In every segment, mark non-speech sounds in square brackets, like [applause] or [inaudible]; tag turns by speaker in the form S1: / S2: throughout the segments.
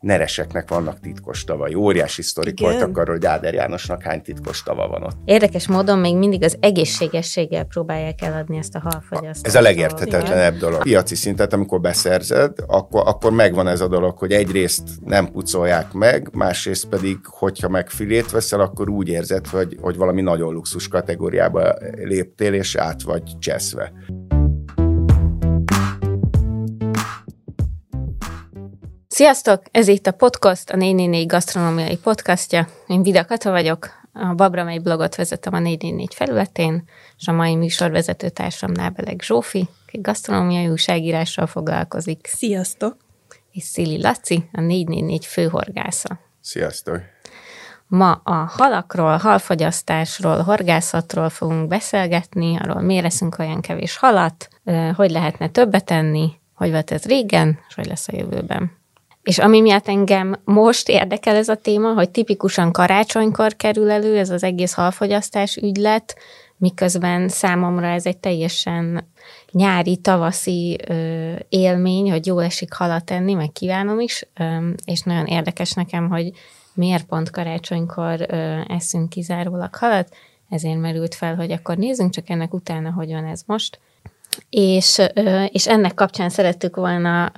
S1: nereseknek vannak titkos tavai. Óriási sztorik Igen. voltak arról, hogy Áder Jánosnak hány titkos tava van ott.
S2: Érdekes módon még mindig az egészségességgel próbálják eladni ezt a halfogyasztást.
S1: Ez a legérthetetlenebb dolog. Piaci szintet, amikor beszerzed, akkor, akkor megvan ez a dolog, hogy egyrészt nem pucolják meg, másrészt pedig, hogyha meg filét veszel, akkor úgy érzed, hogy, hogy valami nagyon luxus kategóriába léptél, és át vagy cseszve.
S2: Sziasztok! Ez itt a podcast, a 444 gasztronómiai podcastja. Én Vida Kata vagyok, a Babramely blogot vezetem a 444 felületén, és a mai műsorvezető társam Nábelek Zsófi, aki gasztronómiai újságírással foglalkozik.
S3: Sziasztok!
S2: És Szili Laci, a 444 főhorgásza.
S1: Sziasztok!
S2: Ma a halakról, halfogyasztásról, horgászatról fogunk beszélgetni, arról miért eszünk olyan kevés halat, hogy lehetne többet enni, hogy volt ez régen, és hogy lesz a jövőben. És ami miatt engem most érdekel ez a téma, hogy tipikusan karácsonykor kerül elő ez az egész halfogyasztás ügylet, miközben számomra ez egy teljesen nyári, tavaszi ö, élmény, hogy jól esik halat enni, meg kívánom is, ö, és nagyon érdekes nekem, hogy miért pont karácsonykor ö, eszünk kizárólag halat, ezért merült fel, hogy akkor nézzünk csak ennek utána, hogy van ez most és, és ennek kapcsán szerettük volna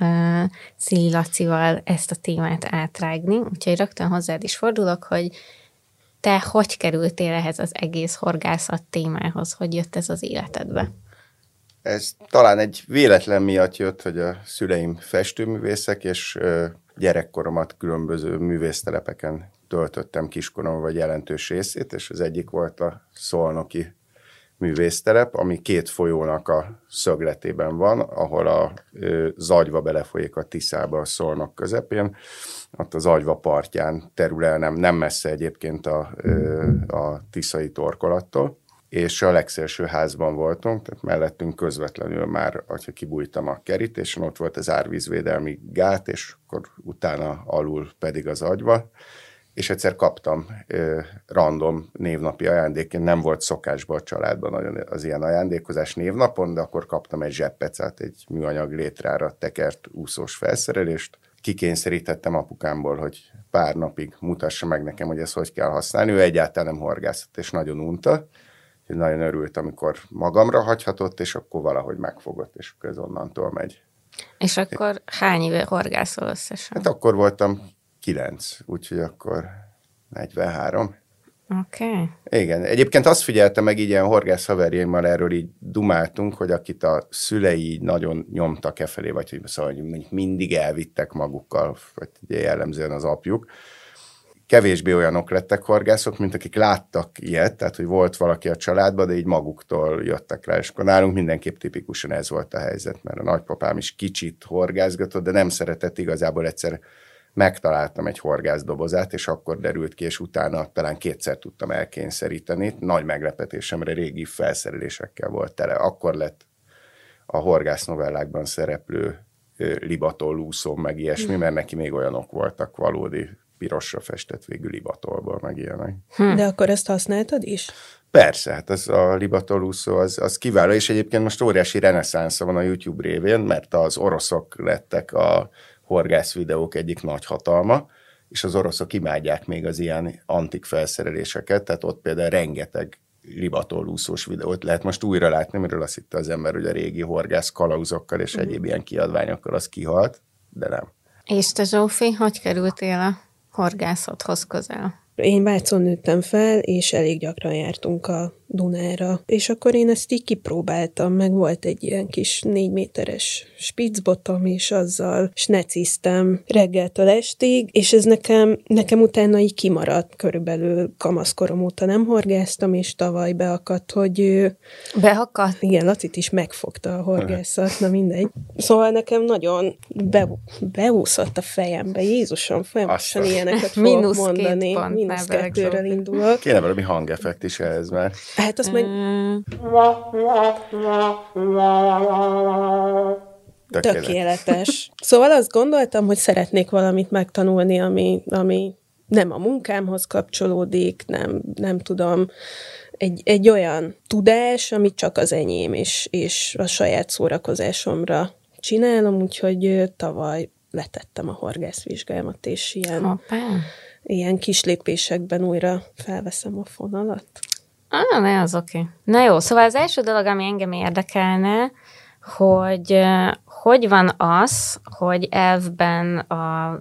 S2: Szili Lacival ezt a témát átrágni, úgyhogy rögtön hozzád is fordulok, hogy te hogy kerültél ehhez az egész horgászat témához, hogy jött ez az életedbe?
S1: Ez talán egy véletlen miatt jött, hogy a szüleim festőművészek, és gyerekkoromat különböző művésztelepeken töltöttem kiskorom vagy jelentős részét, és az egyik volt a Szolnoki művésztelep, ami két folyónak a szögletében van, ahol a zagyva belefolyik a Tiszába a Szolnok közepén, ott az agyva partján terül el, nem, nem messze egyébként a, a Tiszai torkolattól, és a legszélső házban voltunk, tehát mellettünk közvetlenül már, hogyha kibújtam a kerítésen, ott volt az árvízvédelmi gát, és akkor utána alul pedig az agyva, és egyszer kaptam ö, random névnapi ajándékként, nem volt szokásban a családban nagyon az ilyen ajándékozás névnapon, de akkor kaptam egy zseppecát, egy műanyag létrára tekert úszós felszerelést, kikényszerítettem apukámból, hogy pár napig mutassa meg nekem, hogy ezt hogy kell használni. Ő egyáltalán nem horgászott, és nagyon unta. Én nagyon örült, amikor magamra hagyhatott, és akkor valahogy megfogott, és ez onnantól megy.
S2: És akkor hány éve horgászol összesen?
S1: Hát akkor voltam 9, úgyhogy akkor 43.
S2: Oké. Okay.
S1: Igen. Egyébként azt figyeltem meg így ilyen horgász haverjaimmal, erről így dumáltunk, hogy akit a szülei így nagyon nyomtak e felé, vagy hogy szóval hogy mindig elvittek magukkal, vagy ugye jellemzően az apjuk, kevésbé olyanok lettek horgászok, mint akik láttak ilyet, tehát hogy volt valaki a családban, de így maguktól jöttek rá, és akkor nálunk mindenképp tipikusan ez volt a helyzet, mert a nagypapám is kicsit horgászgatott, de nem szeretett igazából egyszer megtaláltam egy horgászdobozát, és akkor derült ki, és utána talán kétszer tudtam elkényszeríteni. Nagy meglepetésemre régi felszerelésekkel volt tele. Akkor lett a horgász novellákban szereplő libatol úszom, meg ilyesmi, mert neki még olyanok voltak valódi pirosra festett végű libatolból, meg ilyenek.
S3: Hm. De akkor ezt használtad is?
S1: Persze, hát az a libatolúszó az, az kiváló, és egyébként most óriási reneszánsza van a YouTube révén, mert az oroszok lettek a horgász videók egyik nagy hatalma, és az oroszok imádják még az ilyen antik felszereléseket, tehát ott például rengeteg libatolúszós videót lehet most újra látni, miről azt hitte az ember, hogy a régi horgász kalauzokkal és egyéb ilyen kiadványokkal az kihalt, de nem.
S2: És te Zsófi, hogy kerültél a horgászathoz közel?
S3: Én Vácon nőttem fel, és elég gyakran jártunk a Dunára. És akkor én ezt így kipróbáltam, meg volt egy ilyen kis négy méteres spitzbotom, és azzal sneciztem reggeltől estig, és ez nekem, nekem utána így kimaradt, körülbelül kamaszkorom óta nem horgáztam, és tavaly beakadt, hogy...
S2: Beakadt?
S3: Igen, Lacit is megfogta a horgászat, na mindegy. Szóval nekem nagyon be, beúszott a fejembe, Jézusom, folyamatosan ilyeneket [laughs] fogok mondani. Pont, mínusz kettőről indulok.
S1: Kéne valami hangeffekt is ehhez, mert...
S3: Hát azt majd... Tökéletes. Tökéletes. Szóval azt gondoltam, hogy szeretnék valamit megtanulni, ami, ami nem a munkámhoz kapcsolódik, nem, nem tudom, egy, egy olyan tudás, ami csak az enyém, és, és a saját szórakozásomra csinálom, úgyhogy tavaly letettem a horgászvizsgámat, és ilyen,
S2: Hoppá.
S3: ilyen kis lépésekben újra felveszem a fonalat.
S2: Ah, ne, az oké. Okay. Na jó, szóval az első dolog, ami engem érdekelne, hogy hogy van az, hogy elvben a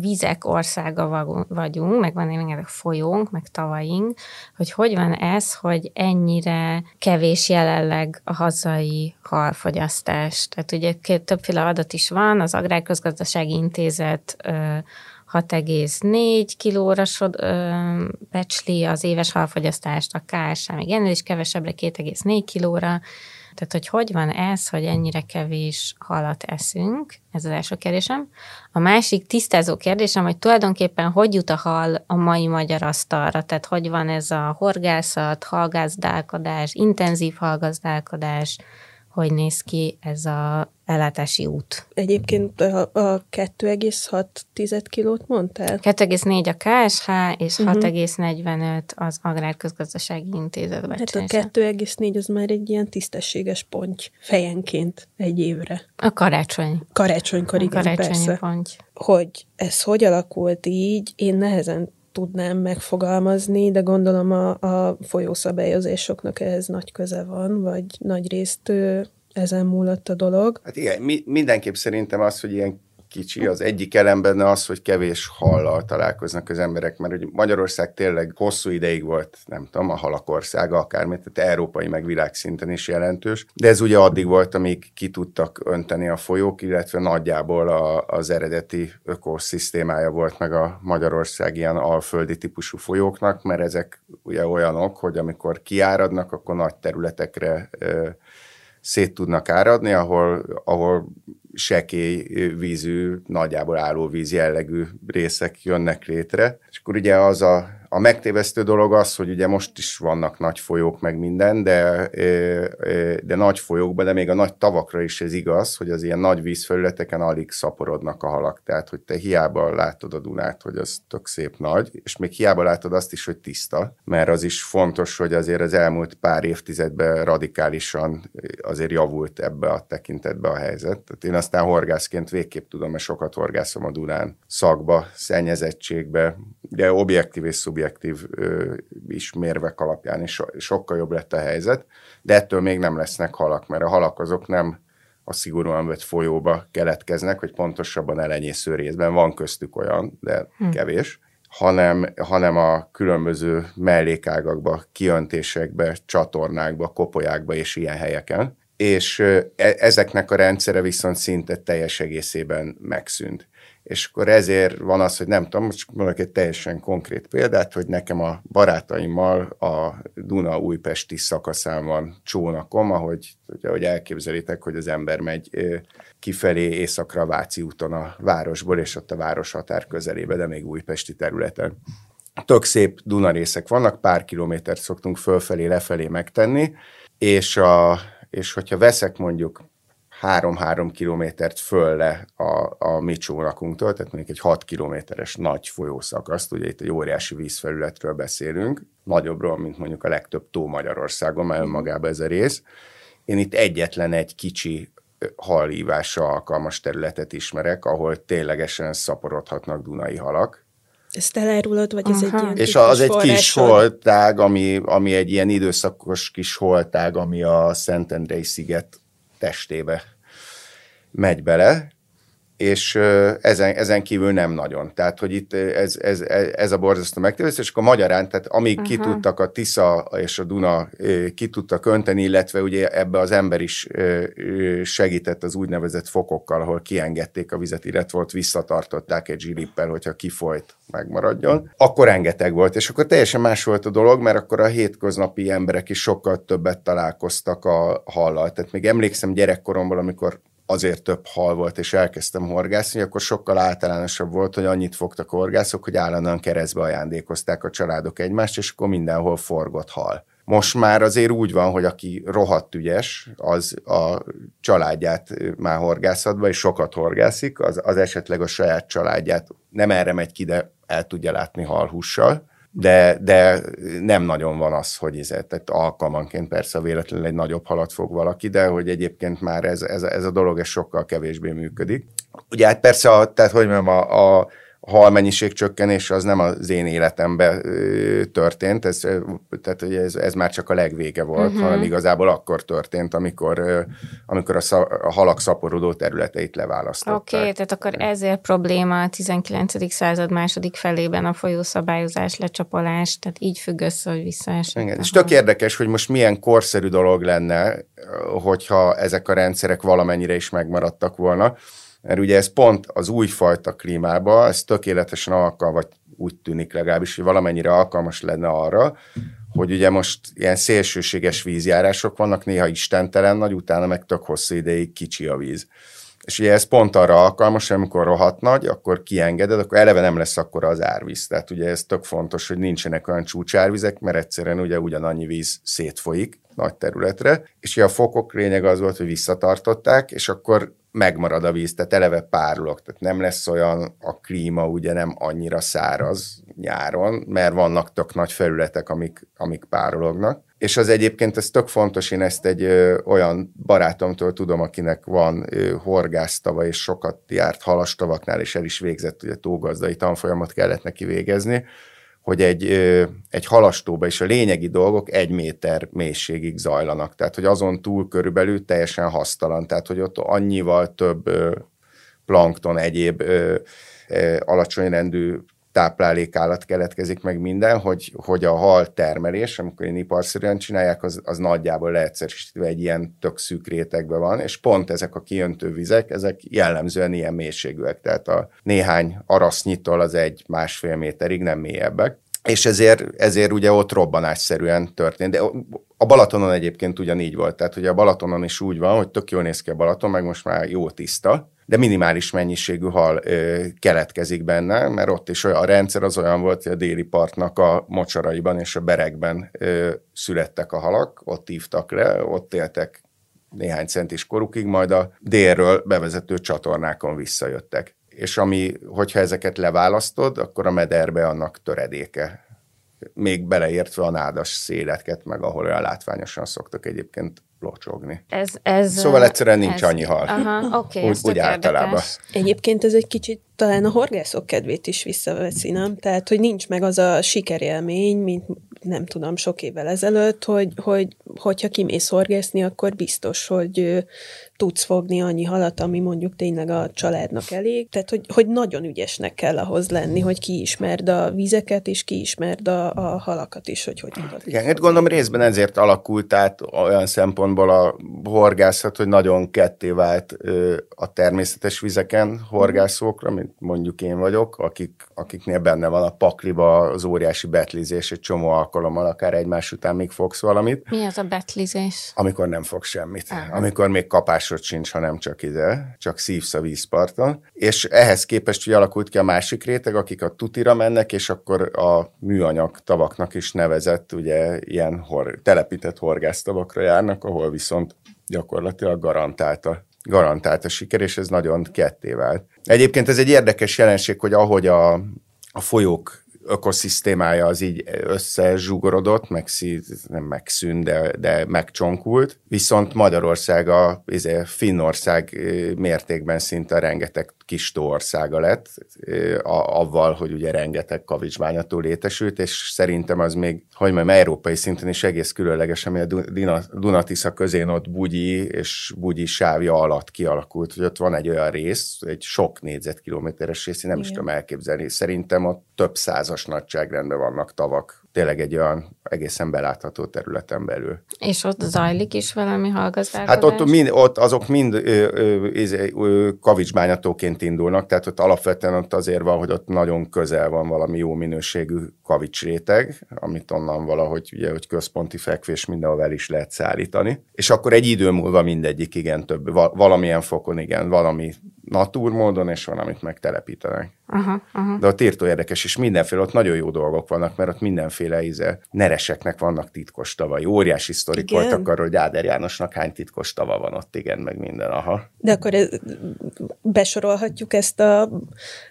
S2: vizek országa vagyunk, meg van rengeteg folyónk, meg tavaink, hogy hogy van ez, hogy ennyire kevés jelenleg a hazai halfogyasztás. Tehát ugye többféle adat is van, az Agrárközgazdasági Intézet 6,4 kilóra sod, ö, becsli az éves halfogyasztást, a KSH még ennél is kevesebbre, 2,4 kilóra, tehát, hogy hogy van ez, hogy ennyire kevés halat eszünk, ez az első kérdésem. A másik tisztázó kérdésem, hogy tulajdonképpen hogy jut a hal a mai magyar asztalra, tehát hogy van ez a horgászat, halgazdálkodás, intenzív halgazdálkodás, hogy néz ki ez a ellátási út.
S3: Egyébként a, a 2,6 kilót mondtál?
S2: 2,4 a KSH, és uh-huh. Mhm. 6,45 az Agrárközgazdasági Intézet
S3: Hát a 2,4 az már egy ilyen tisztességes ponty fejenként egy évre.
S2: A karácsony.
S3: Karácsonykor, igen, karácsonyi persze. Ponty. Hogy ez hogy alakult így, én nehezen tudnám megfogalmazni, de gondolom a, a folyószabályozásoknak ehhez nagy köze van, vagy nagy részt ezen múlott a dolog.
S1: Hát igen, mi, mindenképp szerintem az, hogy ilyen kicsi. Az egyik elem benne az, hogy kevés hallal találkoznak az emberek, mert hogy Magyarország tényleg hosszú ideig volt, nem tudom, a halak országa akármit, tehát európai meg világszinten is jelentős, de ez ugye addig volt, amíg ki tudtak önteni a folyók, illetve nagyjából a, az eredeti ökoszisztémája volt meg a Magyarország ilyen alföldi típusú folyóknak, mert ezek ugye olyanok, hogy amikor kiáradnak, akkor nagy területekre ö, szét tudnak áradni, ahol, ahol sekély vízű, nagyjából állóvíz jellegű részek jönnek létre. És akkor ugye az a, a megtévesztő dolog az, hogy ugye most is vannak nagy folyók, meg minden, de, de nagy folyókban, de még a nagy tavakra is ez igaz, hogy az ilyen nagy vízfelületeken alig szaporodnak a halak. Tehát, hogy te hiába látod a Dunát, hogy az tök szép nagy, és még hiába látod azt is, hogy tiszta, mert az is fontos, hogy azért az elmúlt pár évtizedben radikálisan azért javult ebbe a tekintetbe a helyzet. Tehát én aztán horgászként végképp tudom, mert sokat horgászom a Dunán, szakba, szennyezettségbe, ugye objektív és szubjektív ö, is mérvek alapján is so, sokkal jobb lett a helyzet, de ettől még nem lesznek halak, mert a halak azok nem a szigorúan vett folyóba keletkeznek, hogy pontosabban elenyésző részben van köztük olyan, de hm. kevés, hanem, hanem a különböző mellékágakba, kiöntésekbe, csatornákba, kopolyákba és ilyen helyeken és e, ezeknek a rendszere viszont szinte teljes egészében megszűnt. És akkor ezért van az, hogy nem tudom, most mondok egy teljesen konkrét példát, hogy nekem a barátaimmal a Duna-Újpesti szakaszán van csónakom, ahogy, ugye, ahogy elképzelitek, hogy az ember megy kifelé északra Váci úton a városból, és ott a város határ közelébe, de még újpesti területen. Tök szép Duna részek vannak, pár kilométert szoktunk fölfelé, lefelé megtenni, és a és hogyha veszek mondjuk 3-3 kilométert fölle a, a mi csónakunktól, tehát mondjuk egy 6 kilométeres nagy folyószakaszt, ugye itt egy óriási vízfelületről beszélünk, nagyobbról, mint mondjuk a legtöbb tó Magyarországon, mert önmagában ez a rész. Én itt egyetlen egy kicsi halívásra alkalmas területet ismerek, ahol ténylegesen szaporodhatnak dunai halak,
S3: ezt elárulod, vagy ez uh-huh. egy ilyen
S1: És az egy kis holtág, ami, ami egy ilyen időszakos kis holtág, ami a Szentendrei sziget testébe megy bele, és ezen, ezen kívül nem nagyon. Tehát, hogy itt ez, ez, ez a borzasztó megtévesztés, és akkor magyarán, tehát amíg uh-huh. ki tudtak a Tisza és a Duna ki tudtak önteni, illetve ugye ebbe az ember is segített az úgynevezett fokokkal, ahol kiengedték a vizet, illetve ott visszatartották egy zsilippel, hogyha kifolyt, megmaradjon, akkor rengeteg volt, és akkor teljesen más volt a dolog, mert akkor a hétköznapi emberek is sokkal többet találkoztak a hallal. Tehát még emlékszem gyerekkoromból, amikor azért több hal volt, és elkezdtem horgászni, akkor sokkal általánosabb volt, hogy annyit fogtak horgászok, hogy állandóan keresztbe ajándékozták a családok egymást, és akkor mindenhol forgott hal. Most már azért úgy van, hogy aki rohadt ügyes, az a családját már horgászatba, és sokat horgászik, az, az esetleg a saját családját nem erre megy ki, de el tudja látni halhussal de, de nem nagyon van az, hogy ez, tehát alkalmanként persze véletlenül egy nagyobb halat fog valaki, de hogy egyébként már ez, ez, ez a dolog ez sokkal kevésbé működik. Ugye hát persze, a, tehát hogy mondjam, a, a halmennyiség csökkenés az nem az én életemben történt, ez, tehát ugye ez, ez már csak a legvége volt, uh-huh. hanem igazából akkor történt, amikor, amikor a, sza, a halak szaporodó területeit leválasztották.
S2: Oké, okay, tehát akkor ezért probléma a 19. század második felében a folyószabályozás, lecsapolás, tehát így függ össze, hogy visszaesett.
S1: Igen, és tök érdekes, hogy most milyen korszerű dolog lenne, hogyha ezek a rendszerek valamennyire is megmaradtak volna, mert ugye ez pont az újfajta klímába, ez tökéletesen alkalmas, vagy úgy tűnik legalábbis, hogy valamennyire alkalmas lenne arra, hogy ugye most ilyen szélsőséges vízjárások vannak, néha istentelen nagy, utána meg tök hosszú ideig kicsi a víz. És ugye ez pont arra alkalmas, amikor rohadt nagy, akkor kiengeded, akkor eleve nem lesz akkor az árvíz. Tehát ugye ez tök fontos, hogy nincsenek olyan csúcsárvizek, mert egyszerűen ugye ugyanannyi víz szétfolyik nagy területre. És ugye a fokok lényeg az volt, hogy visszatartották, és akkor megmarad a víz, tehát eleve párolog, tehát nem lesz olyan a klíma, ugye nem annyira száraz nyáron, mert vannak tök nagy felületek, amik, amik párolognak. És az egyébként, ez tök fontos, én ezt egy ö, olyan barátomtól tudom, akinek van ö, horgásztava, és sokat járt halastavaknál, és el is végzett, ugye tógazdai tanfolyamot kellett neki végezni, hogy egy, egy halastóba is a lényegi dolgok egy méter mélységig zajlanak. Tehát, hogy azon túl körülbelül teljesen hasztalan. Tehát, hogy ott annyival több plankton, egyéb alacsony rendű táplálékállat keletkezik meg minden, hogy, hogy a hal termelés, amikor én iparszerűen csinálják, az, az nagyjából leegyszerűsítve egy ilyen tök szűk rétegben van, és pont ezek a kijöntő vizek, ezek jellemzően ilyen mélységűek, tehát a néhány arasznyitól az egy másfél méterig, nem mélyebbek. És ezért, ezért ugye ott robbanásszerűen történt. De a Balatonon egyébként ugyanígy volt, tehát ugye a Balatonon is úgy van, hogy tök jól néz ki a Balaton, meg most már jó tiszta, de minimális mennyiségű hal ö, keletkezik benne, mert ott is olyan, a rendszer az olyan volt, hogy a déli partnak a mocsaraiban és a berekben ö, születtek a halak, ott hívtak le, ott éltek néhány centis korukig, majd a délről bevezető csatornákon visszajöttek. És ami, hogyha ezeket leválasztod, akkor a mederbe annak töredéke még beleértve a nádas széleket, meg ahol olyan látványosan szoktak egyébként locsogni.
S2: Ez, ez,
S1: szóval egyszerűen nincs
S2: ez,
S1: annyi hal.
S2: Aha, okay,
S1: úgy, úgy általában.
S3: Egyébként ez egy kicsit talán a horgászok kedvét is visszaveszi, nem? Tehát, hogy nincs meg az a sikerélmény, mint nem tudom, sok évvel ezelőtt, hogy, hogy hogyha kimész horgászni, akkor biztos, hogy tudsz fogni annyi halat, ami mondjuk tényleg a családnak elég. Tehát, hogy, hogy nagyon ügyesnek kell ahhoz lenni, hogy kiismerd a vizeket, és kiismerd a, a halakat is, hogy hogy tudod.
S1: Igen, hát gondolom részben ezért alakult át olyan szempontból a horgászat, hogy nagyon ketté vált a természetes vizeken horgászókra, mint mondjuk én vagyok, akik, akiknél benne van a pakliba az óriási betlizés egy csomó alkalommal, akár egymás után még fogsz valamit.
S2: Mi az a betlizés?
S1: Amikor nem fogsz semmit. Aha. Amikor még kapásod sincs, hanem csak ide, csak szívsz a vízparton. És ehhez képest hogy alakult ki a másik réteg, akik a tutira mennek, és akkor a műanyag tavaknak is nevezett, ugye ilyen hor, telepített horgásztavakra járnak, ahol viszont gyakorlatilag garantálta garantált a siker, és ez nagyon ketté vált. Egyébként ez egy érdekes jelenség, hogy ahogy a, a folyók ökoszisztémája az így összezsugorodott, meg nem megszűnt, de, de megcsonkult. Viszont Magyarország a izé, Finnország mértékben szinte rengeteg kis tóországa lett, avval, hogy ugye rengeteg kavicsbányatól létesült, és szerintem az még, hogy mondjam, európai szinten is egész különleges, ami a Dunatisza közén ott Bugyi és Bugyi sávja alatt kialakult, hogy ott van egy olyan rész, egy sok négyzetkilométeres rész, én nem Igen. is tudom elképzelni. Szerintem ott több százas nagyságrendben vannak tavak tényleg egy olyan egészen belátható területen belül.
S2: És ott zajlik is valami hallgazdálkodás?
S1: Hát ott, mind, ott azok mind kavicsbányatóként indulnak, tehát ott alapvetően ott azért van, hogy ott nagyon közel van valami jó minőségű kavicsréteg, amit onnan valahogy ugye, hogy központi fekvés mindenhol is lehet szállítani. És akkor egy idő múlva mindegyik igen több, valamilyen fokon igen, valami natúrmódon, és van, amit megtelepítenek.
S2: Aha, aha.
S1: De ott írtó érdekes, és mindenféle, ott nagyon jó dolgok vannak, mert ott mindenféle íze, nereseknek vannak titkos tavai. Óriási sztorik igen. voltak arról, hogy Áder Jánosnak hány titkos tava van ott, igen, meg minden, aha.
S3: De akkor ez, besorolhatjuk ezt a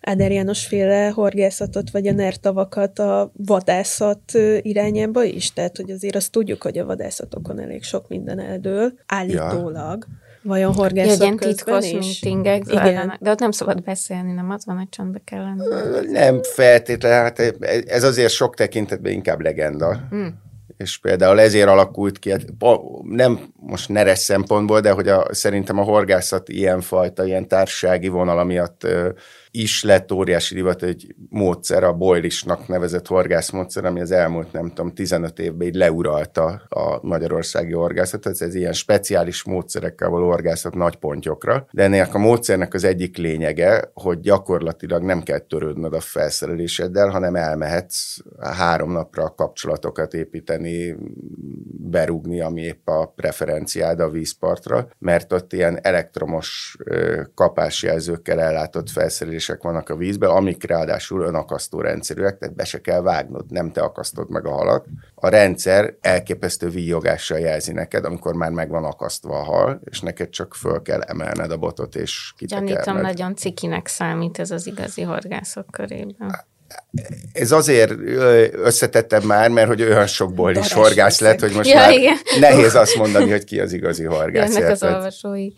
S3: Áder János féle horgászatot, vagy a nertavakat a vadászat irányába is? Tehát, hogy azért azt tudjuk, hogy a vadászatokon elég sok minden eldől, állítólag. Ja Vajon horgászok
S2: Ilyen titkos
S3: is?
S2: meetingek zajlanak, de ott nem szabad beszélni, nem az van, hogy csöndbe kell lenni.
S1: Nem feltétlenül, hát ez azért sok tekintetben inkább legenda.
S2: Hm.
S1: És például ezért alakult ki, hát nem most neres szempontból, de hogy a, szerintem a horgászat ilyenfajta, ilyen társasági vonala miatt ö, is lett óriási divat egy módszer, a boilisnak nevezett horgászmódszer, ami az elmúlt, nem tudom, 15 évben így leuralta a magyarországi horgászatot. Ez ilyen speciális módszerekkel való horgászat nagy pontyokra, de ennek a módszernek az egyik lényege, hogy gyakorlatilag nem kell törődnöd a felszereléseddel, hanem elmehetsz három napra kapcsolatokat építeni, berúgni, ami épp a preferenciád a vízpartra, mert ott ilyen elektromos kapásjelzőkkel ellátott felszerelések vannak a vízben, amik ráadásul önakasztó rendszerűek, tehát be se kell vágnod, nem te akasztod meg a halat. A rendszer elképesztő víjogással jelzi neked, amikor már meg van akasztva a hal, és neked csak föl kell emelned a botot, és
S2: Gyanítom,
S1: kitekelned.
S2: nagyon cikinek számít ez az igazi horgászok körében.
S1: Ez azért összetettem már, mert hogy olyan sokból is
S3: Darás
S1: horgász lett, hogy most
S2: Ja,
S1: már
S2: igen.
S1: nehéz azt mondani, hogy ki az igazi horgász.
S2: Jönnek az olvasói.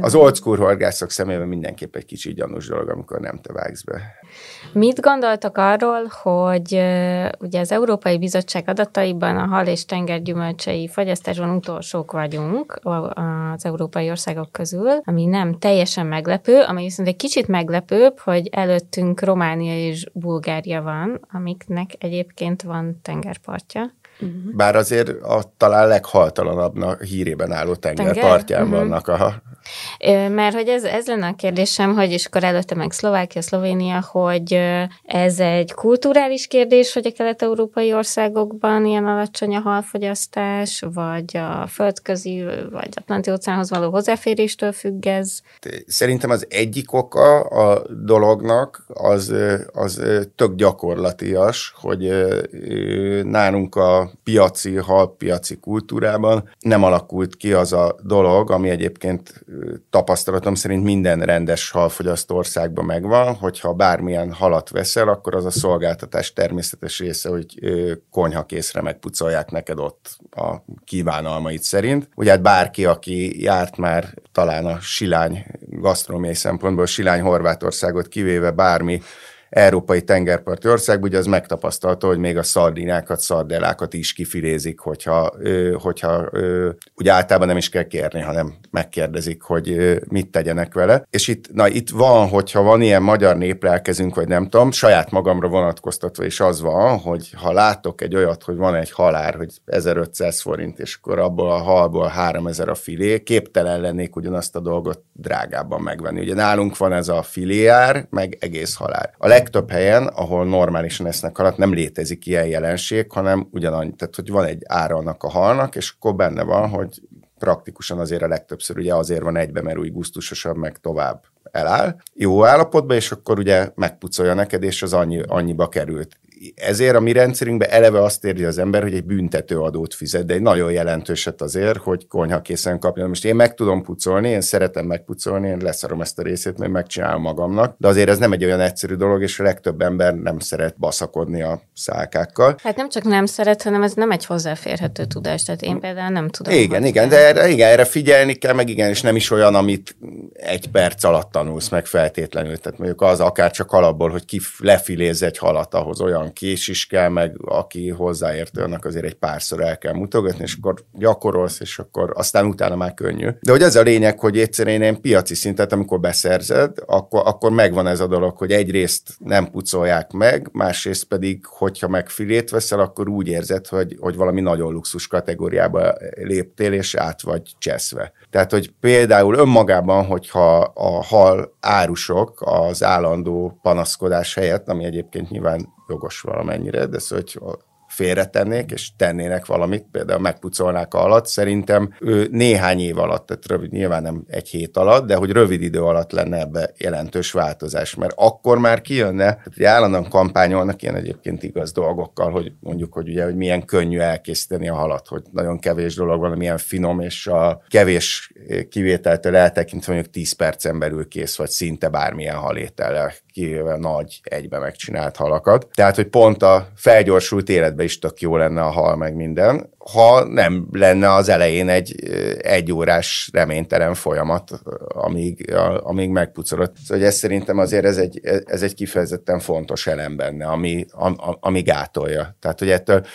S1: Az old school horgászok szemében mindenképp egy kicsit gyanús dolog, amikor nem te vágsz be.
S2: Mit gondoltak arról, hogy ugye az Európai Bizottság adataiban a hal és tengergyümölcsei fogyasztásban utolsók vagyunk az európai országok közül, ami nem teljesen meglepő, ami viszont egy kicsit meglepőbb, hogy előttünk Románia és Bulgária van, amiknek egyébként van tengerpartja.
S1: Bár azért a talán leghaltalanabb hírében álló tenger,
S2: Tenger?
S1: vannak. Aha.
S2: Mert hogy ez, ez lenne a kérdésem, hogy és akkor előtte meg Szlovákia, Szlovénia, hogy ez egy kulturális kérdés, hogy a kelet-európai országokban ilyen alacsony a halfogyasztás, vagy a földközi, vagy Atlanti óceánhoz való hozzáféréstől függ ez.
S1: Szerintem az egyik oka a dolognak az, az tök gyakorlatias, hogy nálunk a piaci, halpiaci kultúrában nem alakult ki az a dolog, ami egyébként tapasztalatom szerint minden rendes halfogyasztó országban megvan, hogyha bármilyen halat veszel, akkor az a szolgáltatás természetes része, hogy konyhakészre megpucolják neked ott a kívánalmait szerint. Ugye hát bárki, aki járt már talán a silány gasztronómiai szempontból silány Horvátországot kivéve bármi európai tengerparti ország, ugye az megtapasztalta, hogy még a szardinákat, szardellákat is kifilézik, hogyha, hogyha ugye általában nem is kell kérni, hanem megkérdezik, hogy mit tegyenek vele. És itt, na, itt van, hogyha van ilyen magyar néplelkezünk, vagy nem tudom, saját magamra vonatkoztatva is az van, hogy ha látok egy olyat, hogy van egy halár, hogy 1500 forint, és akkor abból a halból 3000 a filé, képtelen lennék ugyanazt a dolgot drágábban megvenni. Ugye nálunk van ez a filéár, meg egész halár. A legtöbb helyen, ahol normálisan esznek halat, nem létezik ilyen jelenség, hanem ugyanannyi, tehát hogy van egy ára annak a halnak, és akkor benne van, hogy praktikusan azért a legtöbbször ugye azért van egybe, mert úgy gusztusosabb, meg tovább eláll, jó állapotban, és akkor ugye megpucolja neked, és az annyi, annyiba került. Ezért a mi rendszerünkben eleve azt érzi az ember, hogy egy büntetőadót fizet, de egy nagyon jelentőset azért, hogy konyha készen kapja. Most én meg tudom pucolni, én szeretem megpucolni, én leszarom ezt a részét, mert megcsinálom magamnak, de azért ez nem egy olyan egyszerű dolog, és a legtöbb ember nem szeret baszakodni a szálkákkal.
S2: Hát nem csak nem szeret, hanem ez nem egy hozzáférhető tudás. Tehát én például nem tudom.
S1: Igen, igen, de erre, igen, erre figyelni kell, meg igen, és nem is olyan, amit egy perc alatt tanulsz meg feltétlenül. Tehát mondjuk az akár csak alapból, hogy ki lefiléz egy halat, ahhoz olyan kés is kell, meg aki hozzáértő, annak azért egy párszor el kell mutogatni, és akkor gyakorolsz, és akkor aztán utána már könnyű. De hogy ez a lényeg, hogy egyszerűen ilyen piaci szintet, amikor beszerzed, akkor, akkor megvan ez a dolog, hogy egyrészt nem pucolják meg, másrészt pedig, hogyha meg filét veszel, akkor úgy érzed, hogy, hogy valami nagyon luxus kategóriába léptél, és át vagy cseszve. Tehát, hogy például önmagában, hogyha a hal árusok az állandó panaszkodás helyett, ami egyébként nyilván jogos valamennyire, de szóval, hogy félretennék, és tennének valamit, például megpucolnák a alatt, szerintem ő néhány év alatt, tehát rövid, nyilván nem egy hét alatt, de hogy rövid idő alatt lenne ebbe jelentős változás, mert akkor már kijönne, tehát ugye állandóan kampányolnak ilyen egyébként igaz dolgokkal, hogy mondjuk, hogy ugye, hogy milyen könnyű elkészíteni a halat, hogy nagyon kevés dolog van, milyen finom, és a kevés kivételtől eltekintve mondjuk 10 percen belül kész, vagy szinte bármilyen halétellel kivéve nagy egybe megcsinált halakat. Tehát, hogy pont a felgyorsult életben is tök jó lenne a hal meg minden, ha nem lenne az elején egy egy órás reménytelen folyamat, amíg, amíg megpucolott. Szóval ez szerintem azért ez egy, ez egy kifejezetten fontos elem benne, ami, ami gátolja. Tehát, hogy ettől,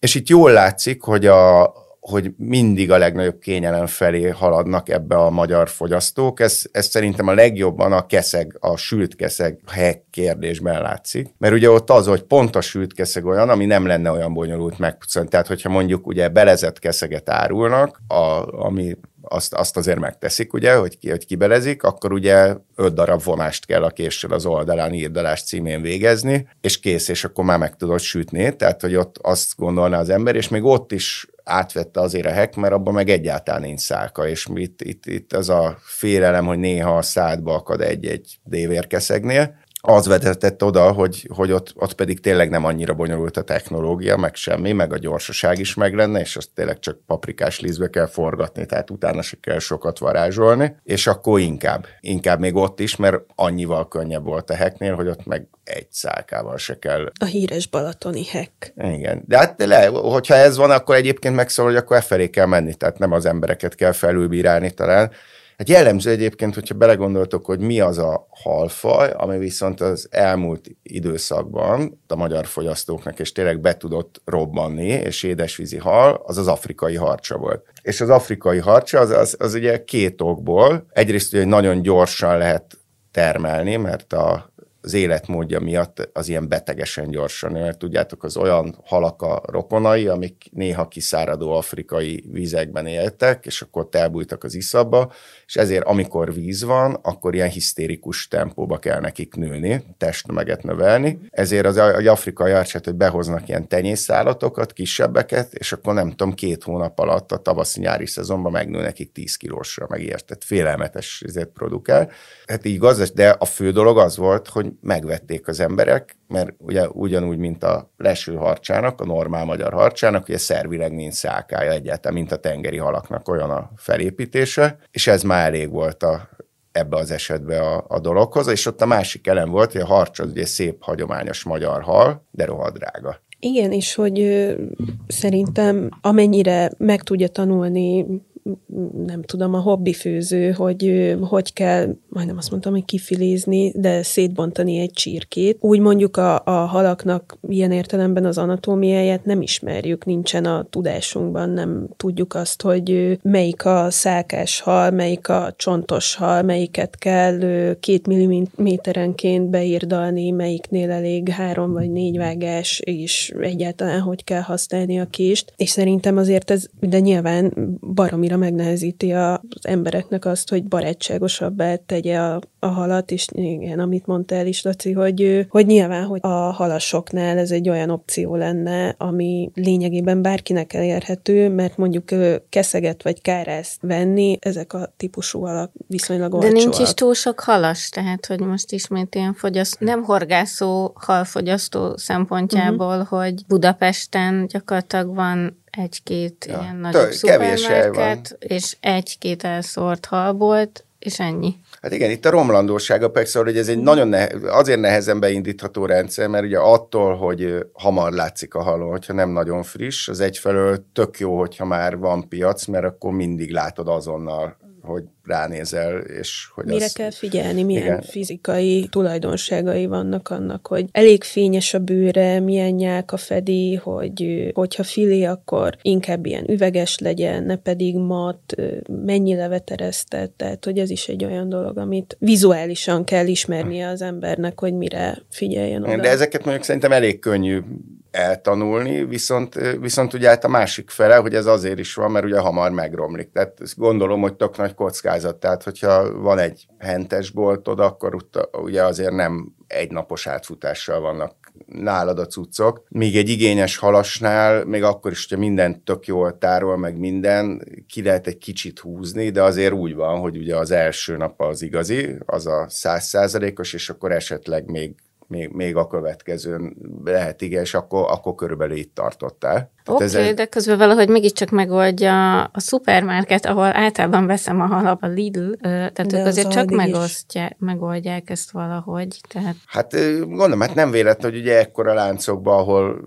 S1: és itt jól látszik, hogy a, hogy mindig a legnagyobb kényelem felé haladnak ebbe a magyar fogyasztók. Ez, ez szerintem a legjobban a keszeg, a sült keszeg hek kérdésben látszik. Mert ugye ott az, hogy pont a sült keszeg olyan, ami nem lenne olyan bonyolult megpucolni. Tehát, hogyha mondjuk ugye belezett keszeget árulnak, a, ami azt, azt azért megteszik, ugye, hogy, ki, hogy kibelezik, akkor ugye öt darab vonást kell a késsel az oldalán írdalás címén végezni, és kész, és akkor már meg tudod sütni, tehát hogy ott azt gondolná az ember, és még ott is átvette azért a hack, mert abban meg egyáltalán nincs szálka, és itt, itt, itt az a félelem, hogy néha a szádba akad egy-egy dévérkeszegnél, az vezetett oda, hogy, hogy ott, ott pedig tényleg nem annyira bonyolult a technológia, meg semmi, meg a gyorsaság is meg lenne, és azt tényleg csak paprikás lízbe kell forgatni, tehát utána se kell sokat varázsolni, és akkor inkább, inkább még ott is, mert annyival könnyebb volt a heknél, hogy ott meg egy szálkával se kell.
S3: A híres balatoni hek.
S1: Igen, de hát le, hogyha ez van, akkor egyébként megszól, hogy akkor e felé kell menni, tehát nem az embereket kell felülbírálni talán, Hát jellemző egyébként, hogyha belegondoltok, hogy mi az a halfaj, ami viszont az elmúlt időszakban a magyar fogyasztóknak és tényleg be tudott robbanni, és édesvízi hal, az az afrikai harcsa volt. És az afrikai harcsa az, az, az ugye két okból. Egyrészt ugye nagyon gyorsan lehet termelni, mert a az életmódja miatt az ilyen betegesen gyorsan mert Tudjátok, az olyan halak a rokonai, amik néha kiszáradó afrikai vizekben éltek, és akkor elbújtak az iszabba, és ezért amikor víz van, akkor ilyen hisztérikus tempóba kell nekik nőni, testmeget növelni. Ezért az, az afrikai arcsát, hogy behoznak ilyen tenyészállatokat, kisebbeket, és akkor nem tudom, két hónap alatt a tavaszi-nyári szezonban megnő nekik 10 kilósra, megértett, félelmetes ezért produkál. Hát így igaz, de a fő dolog az volt, hogy megvették az emberek, mert ugye ugyanúgy, mint a leső harcsának, a normál magyar harcsának, ugye szervileg nincs szálkája egyáltalán, mint a tengeri halaknak olyan a felépítése, és ez már elég volt a, ebbe az esetbe a, a dologhoz, és ott a másik elem volt, hogy a harcs az ugye szép, hagyományos magyar hal, de rohadrága.
S3: Igen, és hogy szerintem amennyire meg tudja tanulni nem tudom, a hobbi főző, hogy hogy kell, majdnem azt mondtam, hogy kifilézni, de szétbontani egy csirkét. Úgy mondjuk a, a halaknak ilyen értelemben az anatómiáját nem ismerjük, nincsen a tudásunkban, nem tudjuk azt, hogy melyik a szálkás hal, melyik a csontos hal, melyiket kell két milliméterenként beírdalni, melyiknél elég három vagy négy vágás, és egyáltalán hogy kell használni a kést. És szerintem azért ez, de nyilván baromi annyira megnehezíti az embereknek azt, hogy barátságosabbá tegye a, a halat, és igen, amit mondtál is, Laci, hogy, hogy nyilván, hogy a halasoknál ez egy olyan opció lenne, ami lényegében bárkinek elérhető, mert mondjuk keszeget vagy kárászt venni, ezek a típusú halak viszonylag
S2: olcsóak. De nincs is túl sok halas, tehát, hogy most ismét ilyen fogyasztó, nem horgászó halfogyasztó szempontjából, uh-huh. hogy Budapesten gyakorlatilag van egy-két ja. ilyen nagyobb szupermarket, és egy-két elszórt halbolt, és ennyi.
S1: Hát igen, itt a romlandósága persze, hogy ez egy nagyon nehe, azért nehezen beindítható rendszer, mert ugye attól, hogy hamar látszik a haló, hogyha nem nagyon friss, az egyfelől tök jó, hogyha már van piac, mert akkor mindig látod azonnal hogy ránézel, és hogy
S3: Mire az... kell figyelni, milyen igen. fizikai tulajdonságai vannak annak, hogy elég fényes a bőre, milyen nyálka fedi, hogy hogyha filé, akkor inkább ilyen üveges legyen, ne pedig mat, mennyi leveteresztett, tehát hogy ez is egy olyan dolog, amit vizuálisan kell ismernie az embernek, hogy mire figyeljen oda.
S1: De ezeket mondjuk szerintem elég könnyű eltanulni, viszont, viszont ugye hát a másik fele, hogy ez azért is van, mert ugye hamar megromlik. Tehát gondolom, hogy tök nagy kockázat. Tehát, hogyha van egy hentes boltod, akkor ugye azért nem egy napos átfutással vannak nálad a cuccok. Míg egy igényes halasnál, még akkor is, hogyha minden tök jól tárol, meg minden, ki lehet egy kicsit húzni, de azért úgy van, hogy ugye az első nap az igazi, az a százszázalékos, és akkor esetleg még még, még a következőn lehet, igen, és akkor, akkor körülbelül itt tartottál.
S2: Oké, okay, egy... de közben valahogy mégiscsak megoldja a szupermarket, ahol általában veszem a halap, a Lidl, tehát de ők azért az csak megosztják, megoldják ezt valahogy. Tehát...
S1: Hát gondolom, hát nem véletlen, hogy ugye ekkora láncokban, ahol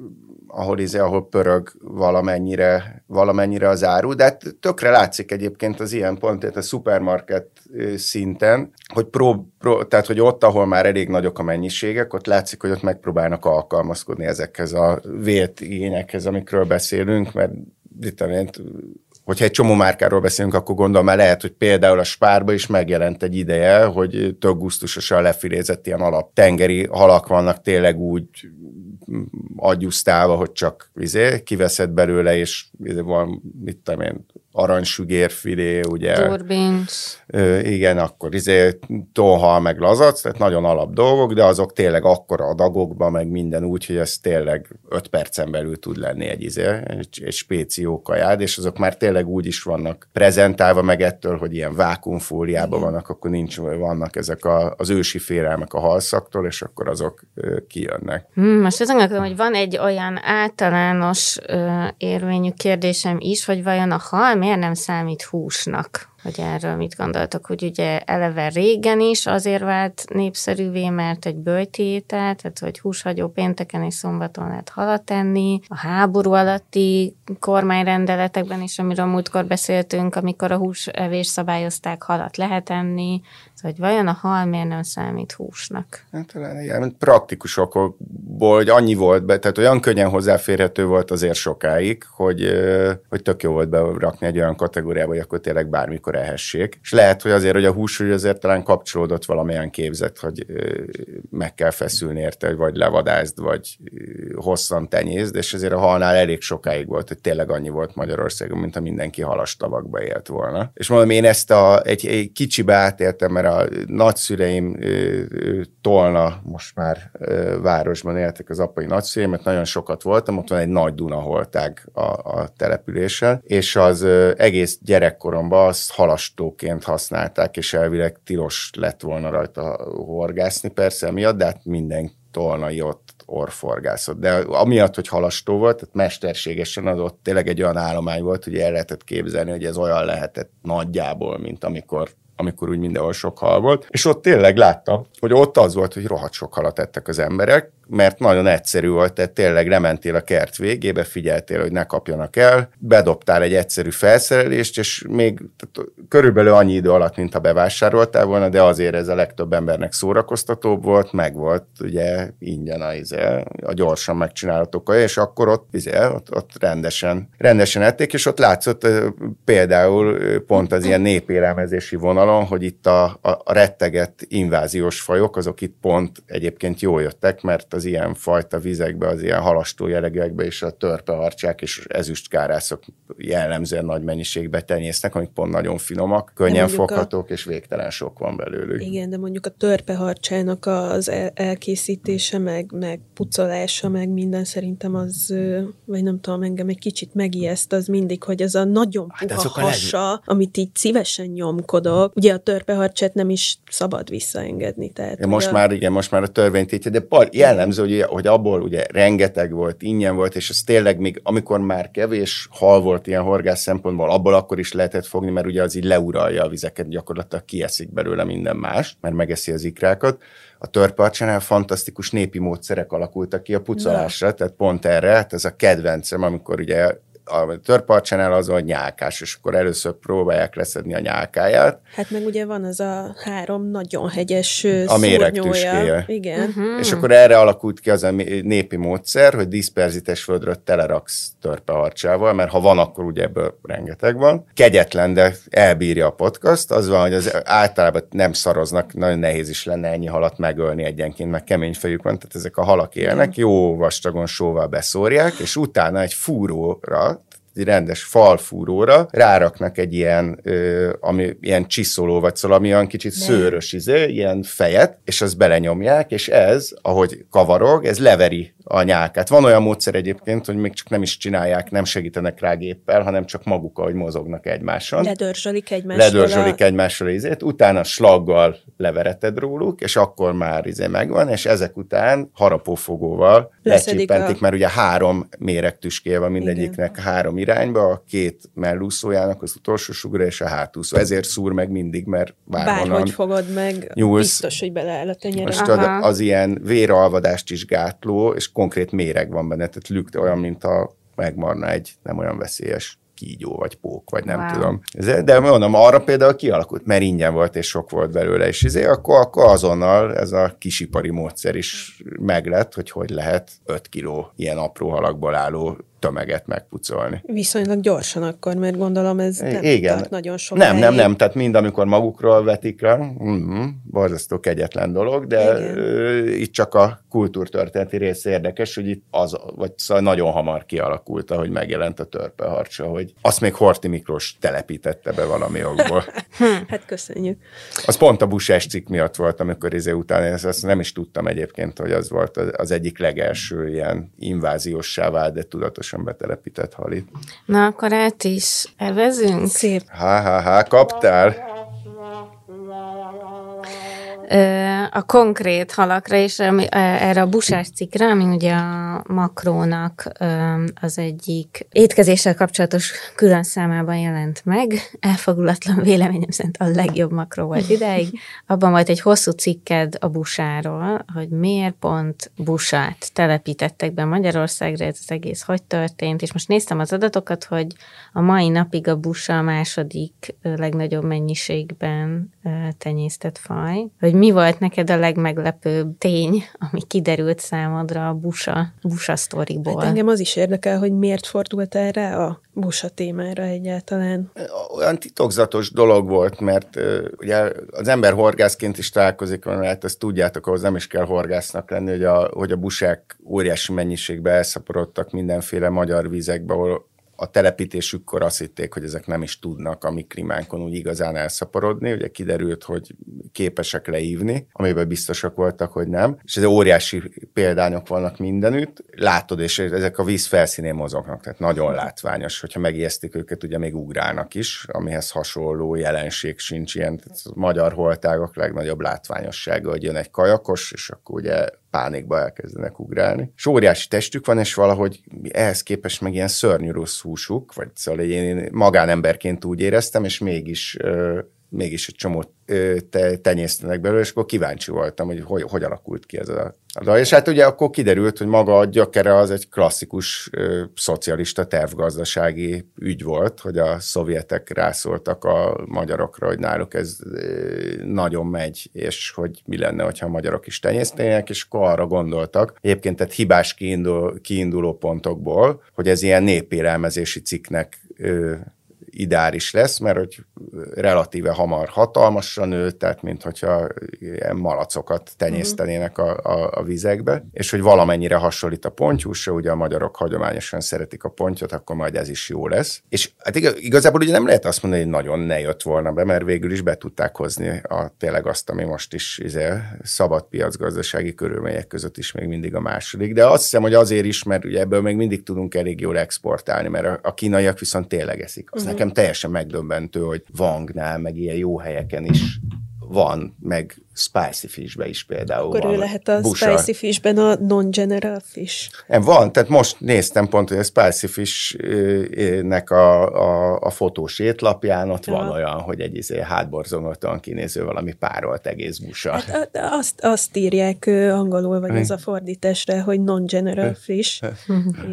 S1: ahol, izé, ahol pörög valamennyire, valamennyire az áru, de hát tökre látszik egyébként az ilyen pont, tehát a szupermarket szinten, hogy, pró, pró, tehát, hogy ott, ahol már elég nagyok a mennyiségek, ott látszik, hogy ott megpróbálnak alkalmazkodni ezekhez a vélt igényekhez, amikről beszélünk, mert itt hogyha egy csomó márkáról beszélünk, akkor gondolom már lehet, hogy például a Spárba is megjelent egy ideje, hogy tök gusztusosan lefilézett ilyen alap tengeri halak vannak tényleg úgy agyusztálva, hogy csak vizé, kiveszed belőle, és izé van, mit tudom én, aranysügérfilé, ugye.
S2: Turbincs.
S1: Igen, akkor izé tonhal, meg lazac, tehát nagyon alap dolgok, de azok tényleg akkora adagokban, meg minden úgy, hogy ez tényleg 5 percen belül tud lenni egy, izé, egy, egy spéció kajád, és azok már tényleg úgy is vannak prezentálva, meg ettől, hogy ilyen vákumfóliában vannak, akkor nincs, vannak ezek a, az ősi félelmek a halszaktól, és akkor azok kijönnek.
S2: Hmm, most azon gondolom, hogy van egy olyan általános ö, érvényű kérdésem is, hogy vajon a hal miért nem számít húsnak? hogy erről mit gondoltok, hogy ugye eleve régen is azért vált népszerűvé, mert egy bőjtétel, tehát hogy húshagyó pénteken és szombaton lehet halat enni, a háború alatti kormányrendeletekben is, amiről múltkor beszéltünk, amikor a húsevés szabályozták, halat lehet enni, hogy vajon a hal miért nem számít húsnak?
S1: Hát talán ilyen praktikus okokból, hogy annyi volt be, tehát olyan könnyen hozzáférhető volt azért sokáig, hogy, hogy tök jó volt berakni egy olyan kategóriába, hogy akkor tényleg bármikor ehessék. És lehet, hogy azért, hogy a hús, hogy azért talán kapcsolódott valamilyen képzet, hogy meg kell feszülni érte, vagy levadázd, vagy hosszan tenyészd, és azért a halnál elég sokáig volt, hogy tényleg annyi volt Magyarországon, mint ha mindenki halastavakba élt volna. És mondom, én ezt a, egy, egy kicsibe átéltem, mert a nagyszüleim Tolna, most már városban éltek az apai nagyszüleim, mert nagyon sokat voltam, ott van egy nagy Dunaholtág a, a településen, és az egész gyerekkoromban azt halastóként használták, és elvileg tilos lett volna rajta horgászni persze miatt, de hát minden tolnai ott orforgászott. De amiatt, hogy halastó volt, tehát mesterségesen az ott tényleg egy olyan állomány volt, hogy el lehetett képzelni, hogy ez olyan lehetett nagyjából, mint amikor amikor úgy mindenhol sok hal volt, és ott tényleg láttam, hogy ott az volt, hogy rohadt sok halat ettek az emberek, mert nagyon egyszerű volt, tehát tényleg lementél a kert végébe, figyeltél, hogy ne kapjanak el, bedobtál egy egyszerű felszerelést, és még tehát körülbelül annyi idő alatt, mint ha bevásároltál volna, de azért ez a legtöbb embernek szórakoztatóbb volt, meg volt ugye ingyen a, izé, a gyorsan megcsinálható és akkor ott, izé, ott, ott rendesen, rendesen ették, és ott látszott például pont az ilyen népélelmezési vonalon, hogy itt a, a, a retteget inváziós fajok, azok itt pont egyébként jól jöttek, mert az ilyen fajta vizekbe, az ilyen halastó jellegekbe és a törpeharcsák és ezüstkárászok jellemzően nagy mennyiségbe tenyésznek, amik pont nagyon finomak, könnyen foghatók, a... és végtelen sok van belőlük.
S3: Igen, de mondjuk a törpeharcsának az elkészítése, meg, meg pucolása, meg minden szerintem az, vagy nem tudom, engem egy kicsit megijeszt az mindig, hogy az a nagyon hát puha hát hasa, leg... amit így szívesen nyomkodok. Ugye a törpeharcsát nem is szabad visszaengedni. Tehát,
S1: ja, most a... már igen, most már a törvényt így, de par, jellem jellemző, hogy, hogy abból ugye rengeteg volt, ingyen volt, és ez tényleg még, amikor már kevés hal volt ilyen horgász szempontból, abból akkor is lehetett fogni, mert ugye az így leuralja a vizeket, gyakorlatilag kieszik belőle minden más, mert megeszi az ikrákat. A törparcsánál fantasztikus népi módszerek alakultak ki a pucolásra, tehát pont erre, hát ez a kedvencem, amikor ugye a törparcsánál az, hogy nyálkás, és akkor először próbálják leszedni a nyálkáját.
S3: Hát meg ugye van az a három nagyon hegyes A méregtüskéje. Igen. Uh-huh.
S1: És akkor erre alakult ki az a népi módszer, hogy diszperzites földről teleraksz törpeharcsával, mert ha van, akkor ugye ebből rengeteg van. Kegyetlen, de elbírja a podcast. Az van, hogy az általában nem szaroznak, nagyon nehéz is lenne ennyi halat megölni egyenként, meg kemény fejük van, tehát ezek a halak élnek, jó vastagon sóval beszórják, és utána egy fúróra egy rendes falfúróra ráraknak egy ilyen, ö, ami, ilyen csiszoló, vagy szóval ami olyan kicsit ne. szőrös izé, ilyen fejet, és azt belenyomják, és ez, ahogy kavarog, ez leveri a nyálkát. Van olyan módszer egyébként, hogy még csak nem is csinálják, nem segítenek rá géppel, hanem csak maguk, ahogy mozognak egymáson.
S3: Ledörzsölik egymással.
S1: Ledörzsölik a... egymással izét, utána slaggal levereted róluk, és akkor már izé megvan, és ezek után harapófogóval lecsípentik, a... mert ugye három méregtüskéje van mindegyiknek Igen. három irányba, a két mellúszójának az utolsó sugra és a hátúszó. Ezért szúr meg mindig, mert
S3: bárhonnan Bárhogy fogod meg, nyúlsz. biztos, hogy beleáll a tenyere.
S1: Most az, az ilyen véralvadást is gátló, és konkrét méreg van benne, tehát lük olyan, mint a megmarna egy nem olyan veszélyes kígyó, vagy pók, vagy nem wow. tudom. De mondom, arra például kialakult, mert ingyen volt, és sok volt belőle, és izé, akkor, akkor azonnal ez a kisipari módszer is meglett, hogy hogy lehet 5 kiló ilyen apró halakból álló tömeget megpucolni.
S3: Viszonylag gyorsan akkor, mert gondolom ez nem Igen. tart nagyon sok
S1: Nem, nem, nem, tehát mind amikor magukról vetik le, uh-huh, borzasztó kegyetlen dolog, de uh, itt csak a kultúrtörténeti rész érdekes, hogy itt az, vagy szóval nagyon hamar kialakult, ahogy megjelent a törpeharcsa, hogy azt még Horti Miklós telepítette be valami okból. [laughs]
S3: hát köszönjük.
S1: Az pont a Busás cikk miatt volt, amikor izé után, ezt, ezt nem is tudtam egyébként, hogy az volt az egyik legelső ilyen inváziósá vált, de tudatosan betelepített halit.
S2: Na, akkor át is evezünk.
S3: Szép.
S1: Ha, ha, ha, kaptál?
S2: A konkrét halakra, és erre a busás cikkre, ami ugye a Makrónak az egyik étkezéssel kapcsolatos külön számában jelent meg, elfogulatlan véleményem szerint a legjobb makró volt ideig. Abban volt egy hosszú cikked a busáról, hogy miért pont busát telepítettek be Magyarországra, ez az egész hogy történt, és most néztem az adatokat, hogy a mai napig a busa a második legnagyobb mennyiségben tenyésztett faj, hogy mi volt neked a legmeglepőbb tény, ami kiderült számodra a busa, busa sztoriból?
S3: Hát engem az is érdekel, hogy miért fordult erre a busa témára egyáltalán.
S1: Olyan titokzatos dolog volt, mert ugye az ember horgászként is találkozik, mert ezt tudjátok, ahhoz nem is kell horgásznak lenni, hogy a, hogy a busák óriási mennyiségbe elszaporodtak mindenféle magyar vízekbe, ahol a telepítésükkor azt hitték, hogy ezek nem is tudnak a mikrimánkon úgy igazán elszaporodni. Ugye kiderült, hogy képesek leívni, amiben biztosak voltak, hogy nem. És ez óriási példányok vannak mindenütt. Látod, és ezek a víz felszínén mozognak, tehát nagyon látványos. Hogyha megijesztik őket, ugye még ugrálnak is, amihez hasonló jelenség sincs ilyen. Tehát a magyar holtágok legnagyobb látványossága, hogy jön egy kajakos, és akkor ugye pánikba elkezdenek ugrálni. És óriási testük van, és valahogy ehhez képest meg ilyen szörnyű rossz húsuk, vagy szóval én magánemberként úgy éreztem, és mégis mégis egy csomót te, tenyésztenek belőle, és akkor kíváncsi voltam, hogy hogy, hogy alakult ki ez a, a És hát ugye akkor kiderült, hogy maga a gyökere az egy klasszikus ö, szocialista tervgazdasági ügy volt, hogy a szovjetek rászóltak a magyarokra, hogy náluk ez ö, nagyon megy, és hogy mi lenne, hogyha a magyarok is tenyésztenének, és akkor arra gondoltak, egyébként tehát hibás kiindul, kiinduló pontokból, hogy ez ilyen népélelmezési cikknek ideális lesz, mert hogy relatíve hamar hatalmasra nő, tehát mint hogyha ilyen malacokat tenyésztenének a, a, a vizekbe, és hogy valamennyire hasonlít a pontyúsra, ugye a magyarok hagyományosan szeretik a pontyot, akkor majd ez is jó lesz. És hát igazából ugye nem lehet azt mondani, hogy nagyon ne jött volna be, mert végül is be tudták hozni a, tényleg azt, ami most is izé, szabad piacgazdasági körülmények között is még mindig a második. De azt hiszem, hogy azért is, mert ugye ebből még mindig tudunk elég jól exportálni, mert a, a kínaiak viszont tényleg eszik. Az uh-huh. nekem teljesen megdöbbentő, hogy Vangnál, meg ilyen jó helyeken is van, meg spicy fishbe is például
S3: Akkor van. ő lehet a busa. spicy fishben a non-general fish.
S1: Nem, van, tehát most néztem pont, hogy a spicy fish-nek a, a, a fotós étlapján ott ja. van olyan, hogy egy izé hátborzonottan kinéző valami párolt egész busa.
S3: Hát, azt, azt írják angolul, vagy az a fordításra, hogy non-general fish,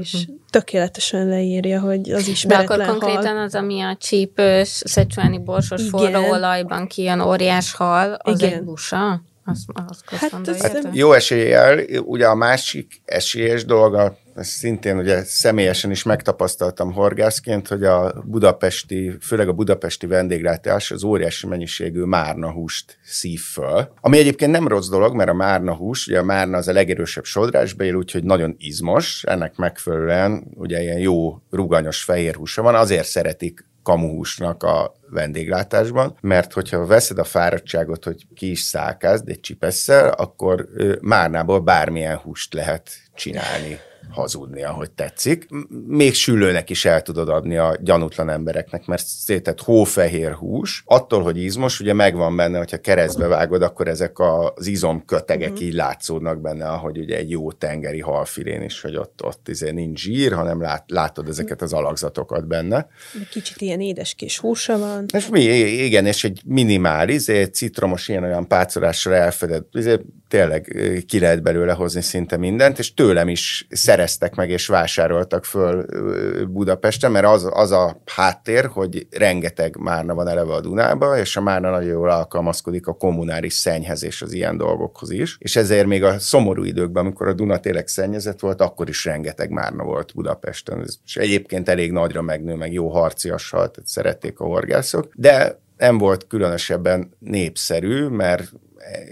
S3: és tökéletesen leírja, hogy az ismeretlen
S2: De akkor konkrétan hal. az, ami a csípős, szecsuáni borsos forróolajban kijön óriás hal, az Igen. egy busa USA? Azt, azt
S1: hát, hát jó eséllyel, ugye a másik esélyes dolga, ezt szintén ugye személyesen is megtapasztaltam horgászként, hogy a budapesti, főleg a budapesti vendéglátás az óriási mennyiségű márna húst szív föl. Ami egyébként nem rossz dolog, mert a márna hús, ugye a márna az a legerősebb sodrásbél, úgyhogy nagyon izmos, ennek megfelelően ugye ilyen jó ruganyos fehér húsa van, azért szeretik kamuhúsnak a vendéglátásban, mert hogyha veszed a fáradtságot, hogy ki is szálkázd egy csipesszel, akkor márnából bármilyen húst lehet csinálni hazudni, ahogy tetszik. Még sülőnek is el tudod adni a gyanútlan embereknek, mert szétett hófehér hús, attól, hogy izmos, ugye megvan benne, hogyha keresztbe vágod, akkor ezek az izomkötegek uh-huh. így látszódnak benne, ahogy ugye egy jó tengeri halfilén is, hogy ott, ott izé nincs zsír, hanem lát, látod ezeket az alakzatokat benne.
S3: De kicsit ilyen édes kis húsa van.
S1: És mi, igen, és egy minimális, izé, citromos ilyen-olyan pácolással elfedett, izé, tényleg ki lehet belőle hozni szinte mindent, és tőlem is szereztek meg és vásároltak föl Budapesten, mert az, az a háttér, hogy rengeteg márna van eleve a Dunába, és a márna nagyon jól alkalmazkodik a kommunális szennyhezés az ilyen dolgokhoz is, és ezért még a szomorú időkben, amikor a Duna tényleg szennyezett volt, akkor is rengeteg márna volt Budapesten, és egyébként elég nagyra megnő, meg jó harciassal, tehát szerették a horgászok, de nem volt különösebben népszerű, mert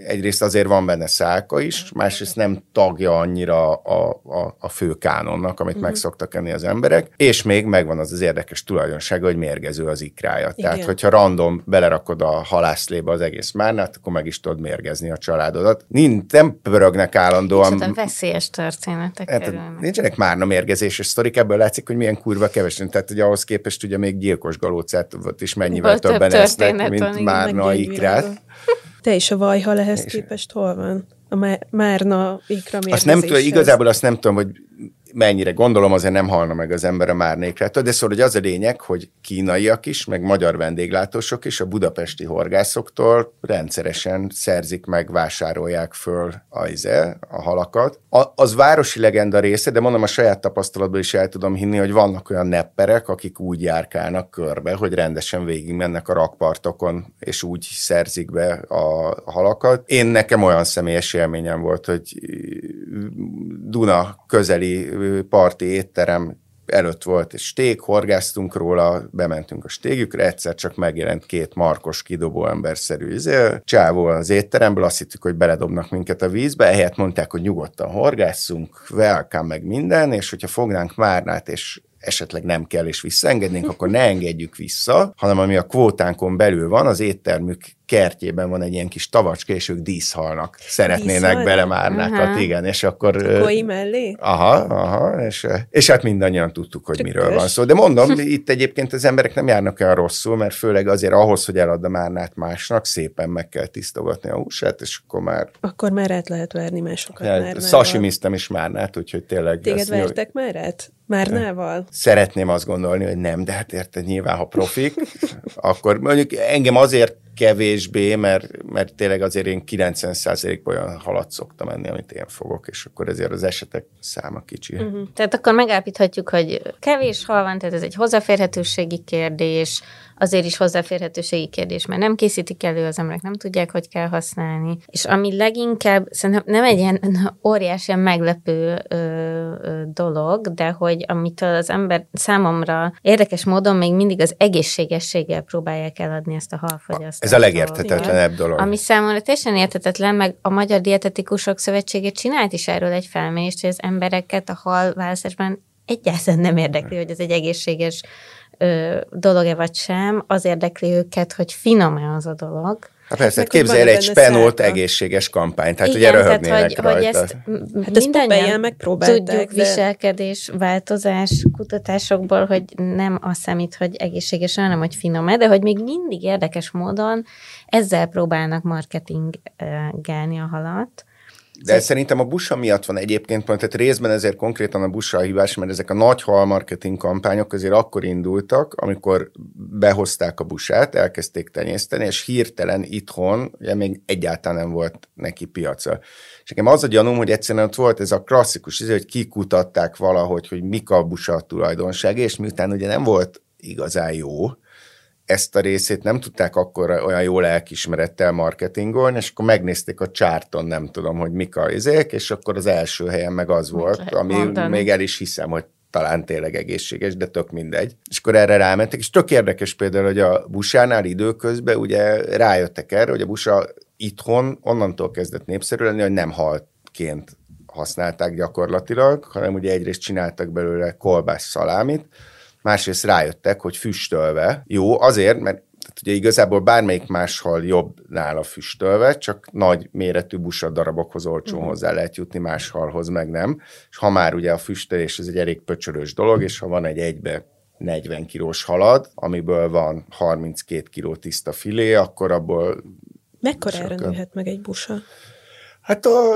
S1: egyrészt azért van benne szálka is, másrészt nem tagja annyira a, a, a fő kánonnak, amit uh-huh. meg szoktak enni az emberek, és még megvan az az érdekes tulajdonsága, hogy mérgező az ikrája. Igen. Tehát, hogyha random belerakod a halászlébe az egész márnát, akkor meg is tudod mérgezni a családodat. Nincs, nem pörögnek állandóan.
S2: Nincs veszélyes történetek hát,
S1: Nincsenek márna mérgezéses sztorik, ebből látszik, hogy milyen kurva kevesen. Tehát, hogy ahhoz képest ugye még gyilkos galócát is mennyivel Volt többen több esznek, mint márna ikrát.
S3: Te is a vajhal ehhez képest hol van? A márna ikra
S1: Azt nem tudom, igazából azt nem tudom, hogy mennyire gondolom, azért nem halna meg az ember a márnékrától, de szóval hogy az a lényeg, hogy kínaiak is, meg magyar vendéglátósok is a budapesti horgászoktól rendszeresen szerzik meg, vásárolják föl a, izé, a halakat. A, az városi legenda része, de mondom, a saját tapasztalatból is el tudom hinni, hogy vannak olyan nepperek, akik úgy járkálnak körbe, hogy rendesen végigmennek a rakpartokon, és úgy szerzik be a halakat. Én nekem olyan személyes élményem volt, hogy Duna közeli parti étterem előtt volt egy stég, horgáztunk róla, bementünk a stégükre, egyszer csak megjelent két markos, kidobó emberszerű izé, csávó az étteremből, azt hittük, hogy beledobnak minket a vízbe, ehelyett mondták, hogy nyugodtan horgászunk, welcome meg minden, és hogyha fognánk márnát, és esetleg nem kell és visszaengednénk, akkor ne engedjük vissza, hanem ami a kvótánkon belül van, az éttermük kertjében van egy ilyen kis tavacska, és ők díszhalnak. Szeretnének bele márnákat, uh-huh. igen, és akkor...
S3: Koi mellé?
S1: Aha, aha, és, és hát mindannyian tudtuk, hogy Csak miről van szó. De mondom, itt egyébként az emberek nem járnak el rosszul, mert főleg azért ahhoz, hogy eladd a márnát másnak, szépen meg kell tisztogatni a húsát, és akkor már...
S3: Akkor már át lehet verni másokat
S1: ja, Sashimiztem is márnát, úgyhogy tényleg...
S3: Téged vertek már át? Márnával?
S1: Szeretném azt gondolni, hogy nem, de hát érted, nyilván, ha profik, [laughs] akkor mondjuk engem azért kevésbé, mert, mert tényleg azért én 90%-ban olyan halat szoktam enni, amit én fogok, és akkor ezért az esetek száma kicsi. Uh-huh.
S2: Tehát akkor megállapíthatjuk, hogy kevés hal van, tehát ez egy hozzáférhetőségi kérdés, azért is hozzáférhetőségi kérdés, mert nem készítik elő, az emberek nem tudják, hogy kell használni. És ami leginkább, szerintem nem egy ilyen [laughs] óriási, meglepő ö, ö, dolog, de hogy amitől az ember számomra érdekes módon még mindig az egészségességgel próbálják eladni ezt a halfogyasztást.
S1: Ez a legértetetlenebb dolog.
S2: Ami számomra teljesen értetetlen, meg a Magyar Dietetikusok Szövetsége csinált is erről egy felmérést, hogy az embereket a hal választásban egyáltalán nem érdekli, hogy ez egy egészséges dolog-e vagy sem, az érdekli őket, hogy finom-e az a dolog.
S1: Hát persze, képzelj egy spenót egészséges kampányt, tehát Igen, ugye röhögnének tehát, hogy, rajta. Hogy ezt
S3: hát ezt mindannyian megpróbálták.
S2: Tudjuk de... viselkedés, változás kutatásokból, hogy nem az számít, hogy egészséges, hanem hogy finom-e, de hogy még mindig érdekes módon ezzel próbálnak marketingelni a halat
S1: de ez szerintem a busa miatt van egyébként, tehát részben ezért konkrétan a busa a hívás, mert ezek a nagy hal marketing kampányok azért akkor indultak, amikor behozták a busát, elkezdték tenyészteni, és hirtelen itthon ugye még egyáltalán nem volt neki piaca. És nekem az a gyanúm, hogy egyszerűen ott volt ez a klasszikus, izé, hogy kikutatták valahogy, hogy mik a busa tulajdonság, és miután ugye nem volt igazán jó, ezt a részét nem tudták akkor olyan jól elkismerettel marketingolni, és akkor megnézték a csárton, nem tudom, hogy mik a izék, és akkor az első helyen meg az volt, ami mondani. még el is hiszem, hogy talán tényleg egészséges, de tök mindegy. És akkor erre rámentek, és tök érdekes például, hogy a busánál időközben ugye rájöttek erre, hogy a busa itthon onnantól kezdett népszerű lenni, hogy nem haltként használták gyakorlatilag, hanem ugye egyrészt csináltak belőle kolbász szalámit, másrészt rájöttek, hogy füstölve jó, azért, mert tehát ugye igazából bármelyik más hal jobb nála füstölve, csak nagy méretű busad darabokhoz olcsón uh-huh. hozzá lehet jutni, más halhoz meg nem. És ha már ugye a füstölés ez egy elég pöcsörös dolog, és ha van egy egybe 40 kilós halad, amiből van 32 kiló tiszta filé, akkor abból...
S3: Mekkora nőhet meg egy busa?
S1: Hát a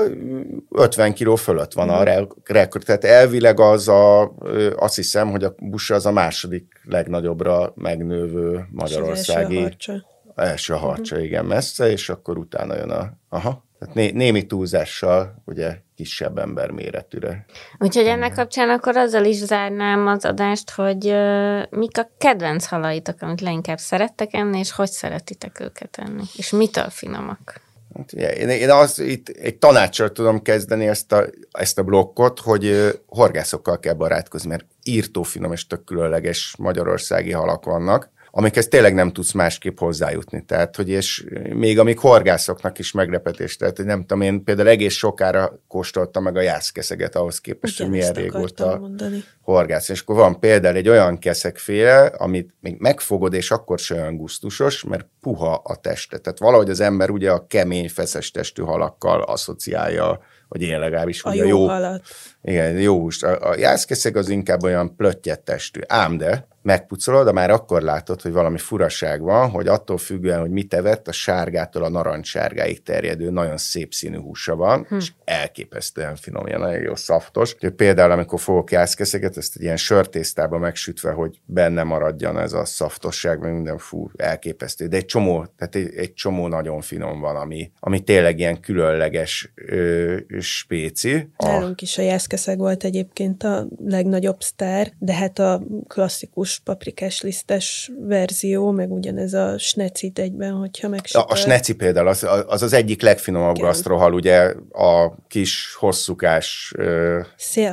S1: 50 kiló fölött van a mhm. rekord. Tehát elvileg az a, azt hiszem, hogy a busa az a második legnagyobbra megnővő magyarországi.
S3: És első a harcsa.
S1: Első harcsa, uh-huh. igen, messze, és akkor utána jön a... Aha. Tehát né- némi túlzással ugye kisebb ember méretűre.
S2: Úgyhogy ennek kapcsán akkor azzal is zárnám az adást, hogy uh, mik a kedvenc halaitok, amit leginkább szerettek enni, és hogy szeretitek őket enni, és mitől finomak?
S1: Hát, én, én az, itt egy tanácsra tudom kezdeni ezt a, ezt a blokkot, hogy horgászokkal kell barátkozni, mert írtó finom és tök különleges magyarországi halak vannak, amikhez tényleg nem tudsz másképp hozzájutni. Tehát, hogy és még amik horgászoknak is meglepetés, tehát, hogy nem tudom, én például egész sokára kóstoltam meg a jászkeszeget ahhoz képest, hogy milyen régóta
S3: mondani.
S1: horgász. És akkor van például egy olyan keszekféle, amit még megfogod, és akkor sem olyan gusztusos, mert puha a teste. Tehát valahogy az ember ugye a kemény, feszes testű halakkal asszociálja, vagy én legalábbis.
S3: A
S1: ugye
S3: jó,
S1: jó
S3: halat.
S1: igen, jó húst. A, a jászkeszeg az inkább olyan plöttyet testű. Ám de megpucolod, de már akkor látod, hogy valami furaság van, hogy attól függően, hogy mit evett, a sárgától a narancssárgáig terjedő, nagyon szép színű húsa van, hm. és elképesztően finom, ilyen nagyon jó szaftos. Úgyhogy például, amikor fogok jászkeszeget, ezt egy ilyen sörtésztába megsütve, hogy benne maradjon ez a szaftosság, meg minden fú, elképesztő. De egy csomó, tehát egy, egy csomó nagyon finom van, ami, ami tényleg ilyen különleges ö, spéci. A,
S3: Nálunk is a jászkeszeg volt egyébként a legnagyobb sztár, de hát a klasszikus paprikás lisztes verzió, meg ugyanez a snecit egyben, hogyha
S1: a,
S3: megsütöd.
S1: a sneci például az, az az egyik legfinomabb
S3: Igen.
S1: gasztrohal, ugye a kis hosszúkás ö,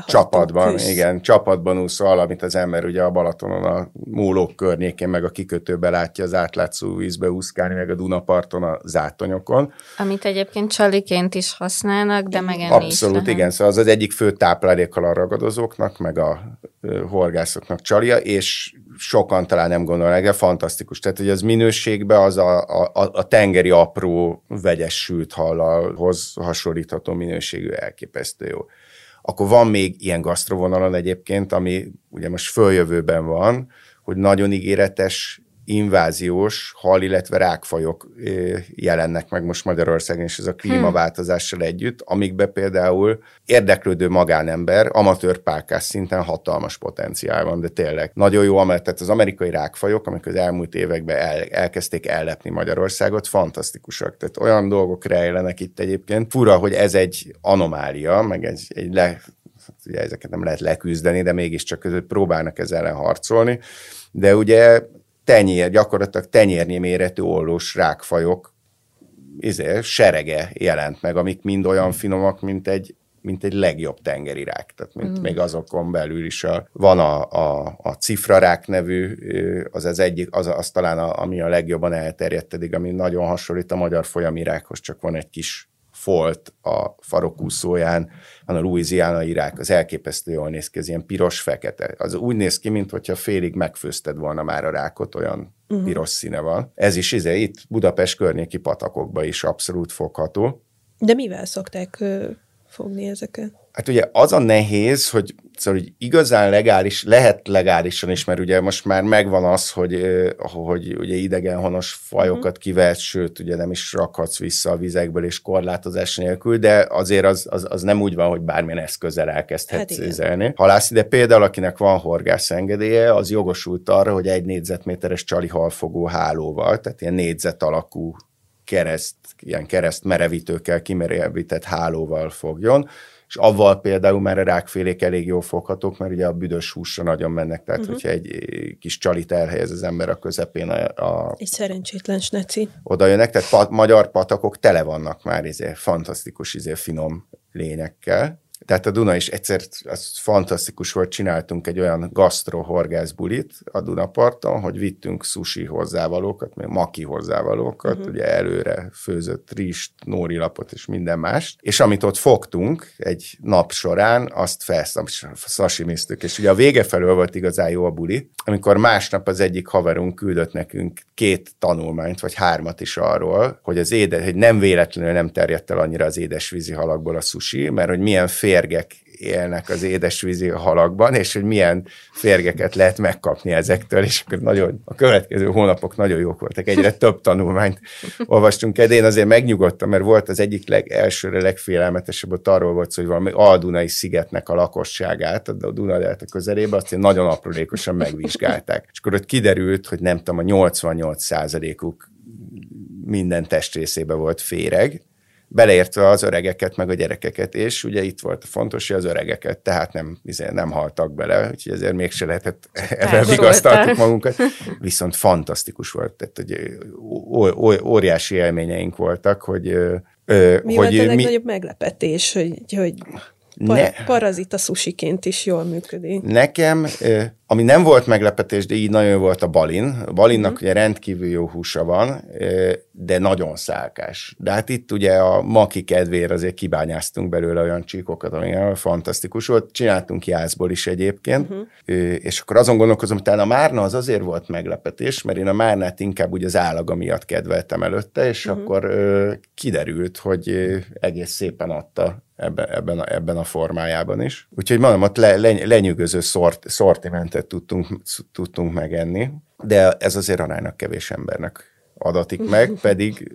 S1: csapatban,
S3: kösz.
S1: igen, csapatban úszol, amit az ember ugye a Balatonon a mólók környékén, meg a kikötőbe látja az átlátszó vízbe úszkálni, meg a Dunaparton a zátonyokon.
S2: Amit egyébként csaliként is használnak, de is
S1: Abszolút,
S2: lehet.
S1: igen. Szóval az az egyik fő táplálékkal a ragadozóknak, meg a horgászoknak csalia, és sokan talán nem gondolnak, de fantasztikus. Tehát, hogy az minőségben az a, a, a tengeri apró vegyes sült hallalhoz hasonlítható minőségű elképesztő jó. Akkor van még ilyen gasztrovonalon egyébként, ami ugye most följövőben van, hogy nagyon ígéretes inváziós hal, illetve rákfajok jelennek meg most Magyarországon, és ez a klímaváltozással együtt, amikbe például érdeklődő magánember, amatőr pálkás szinten hatalmas potenciál van, de tényleg nagyon jó, amellett tehát az amerikai rákfajok, amik az elmúlt években el, elkezdték ellepni Magyarországot, fantasztikusak. Tehát olyan dolgok rejlenek itt egyébként. Fura, hogy ez egy anomália, meg egy, egy le, ugye ezeket nem lehet leküzdeni, de mégiscsak között próbálnak ezzel ellen harcolni. De ugye tenyér, gyakorlatilag tenyérnyi méretű ollós rákfajok izé, serege jelent meg, amik mind olyan finomak, mint egy, mint egy legjobb tengeri rák. Tehát mint mm. még azokon belül is a, van a, a, a cifrarák nevű, az az egyik, az, az talán a, ami a legjobban elterjedt eddig, ami nagyon hasonlít a magyar folyamirákhoz, csak van egy kis folt a farokúszóján, van a Louisiana irák, az elképesztő jól néz ki, ez ilyen piros-fekete. Az úgy néz ki, mintha félig megfőzted volna már a rákot, olyan uh-huh. piros színe van. Ez is izé, itt Budapest környéki patakokba is abszolút fogható.
S3: De mivel szokták fogni ezeket?
S1: Hát ugye az a nehéz, hogy, szóval, hogy igazán legális, lehet legálisan is, mert ugye most már megvan az, hogy, hogy ugye idegenhonos fajokat kivehet, sőt, ugye nem is rakhatsz vissza a vizekből és korlátozás nélkül, de azért az, az, az nem úgy van, hogy bármilyen eszközzel
S3: Hát
S1: elkezdhetsz
S3: igen.
S1: ézelni. Halászni, de például akinek van horgász engedélye, az jogosult arra, hogy egy négyzetméteres csali halfogó hálóval, tehát ilyen négyzet alakú kereszt, ilyen kereszt merevítőkkel kimerevített hálóval fogjon, és avval például már a rákfélék elég jól foghatók, mert ugye a büdös húsra nagyon mennek, tehát uh-huh. hogyha egy eh, kis csalit elhelyez az ember a közepén, a, a,
S3: Egy szerencsétlen sneci.
S1: oda jönnek, tehát pat, magyar patakok tele vannak már izé, fantasztikus izé, finom lényekkel. Tehát a Duna is egyszer, az fantasztikus volt, csináltunk egy olyan gasztro-horgász bulit a Dunaparton, hogy vittünk sushi hozzávalókat, meg maki hozzávalókat, uh-huh. ugye előre főzött rist, nórilapot és minden más. És amit ott fogtunk egy nap során, azt felszasimisztük. És ugye a vége felől volt igazán jó a buli, amikor másnap az egyik haverunk küldött nekünk két tanulmányt, vagy hármat is arról, hogy az édes, hogy nem véletlenül nem terjedt el annyira az édesvízi halakból a sushi, mert hogy milyen férgek élnek az édesvízi halakban, és hogy milyen férgeket lehet megkapni ezektől, és akkor nagyon, a következő hónapok nagyon jók voltak, egyre több tanulmányt olvastunk el, én azért megnyugodtam, mert volt az egyik leg, elsőre legfélelmetesebb, ott arról volt szó, hogy valami Aldunai szigetnek a lakosságát, a Duna delta közelébe, azt nagyon aprólékosan megvizsgálták. És akkor ott kiderült, hogy nem tudom, a 88 százalékuk minden testrészébe volt féreg, beleértve az öregeket, meg a gyerekeket, és ugye itt volt a fontos, hogy az öregeket, tehát nem, izé, nem haltak bele, úgyhogy ezért mégse lehetett ebben vigasztaltuk magunkat. Viszont fantasztikus volt, tehát hogy óriási élményeink voltak, hogy
S3: mi hogy volt a legnagyobb mi... meglepetés, hogy, hogy par- ne. parazita susiként is jól működik?
S1: Nekem ami nem volt meglepetés, de így nagyon volt a balin. A balinnak mm. ugye rendkívül jó húsa van, de nagyon szálkás. De hát itt ugye a maki kedvér azért kibányáztunk belőle olyan csíkokat, ami fantasztikus volt. Csináltunk jászból is egyébként, uh-huh. és akkor azon gondolkozom, hogy talán a márna az azért volt meglepetés, mert én a márnát inkább úgy az állaga miatt kedveltem előtte, és uh-huh. akkor kiderült, hogy egész szépen adta ebben, ebben, a, ebben a formájában is. Úgyhogy mondom, ott le, le, lenyűgöző szort, szortimentet tudtunk, tudtunk megenni, de ez azért aránynak kevés embernek adatik meg, [laughs] pedig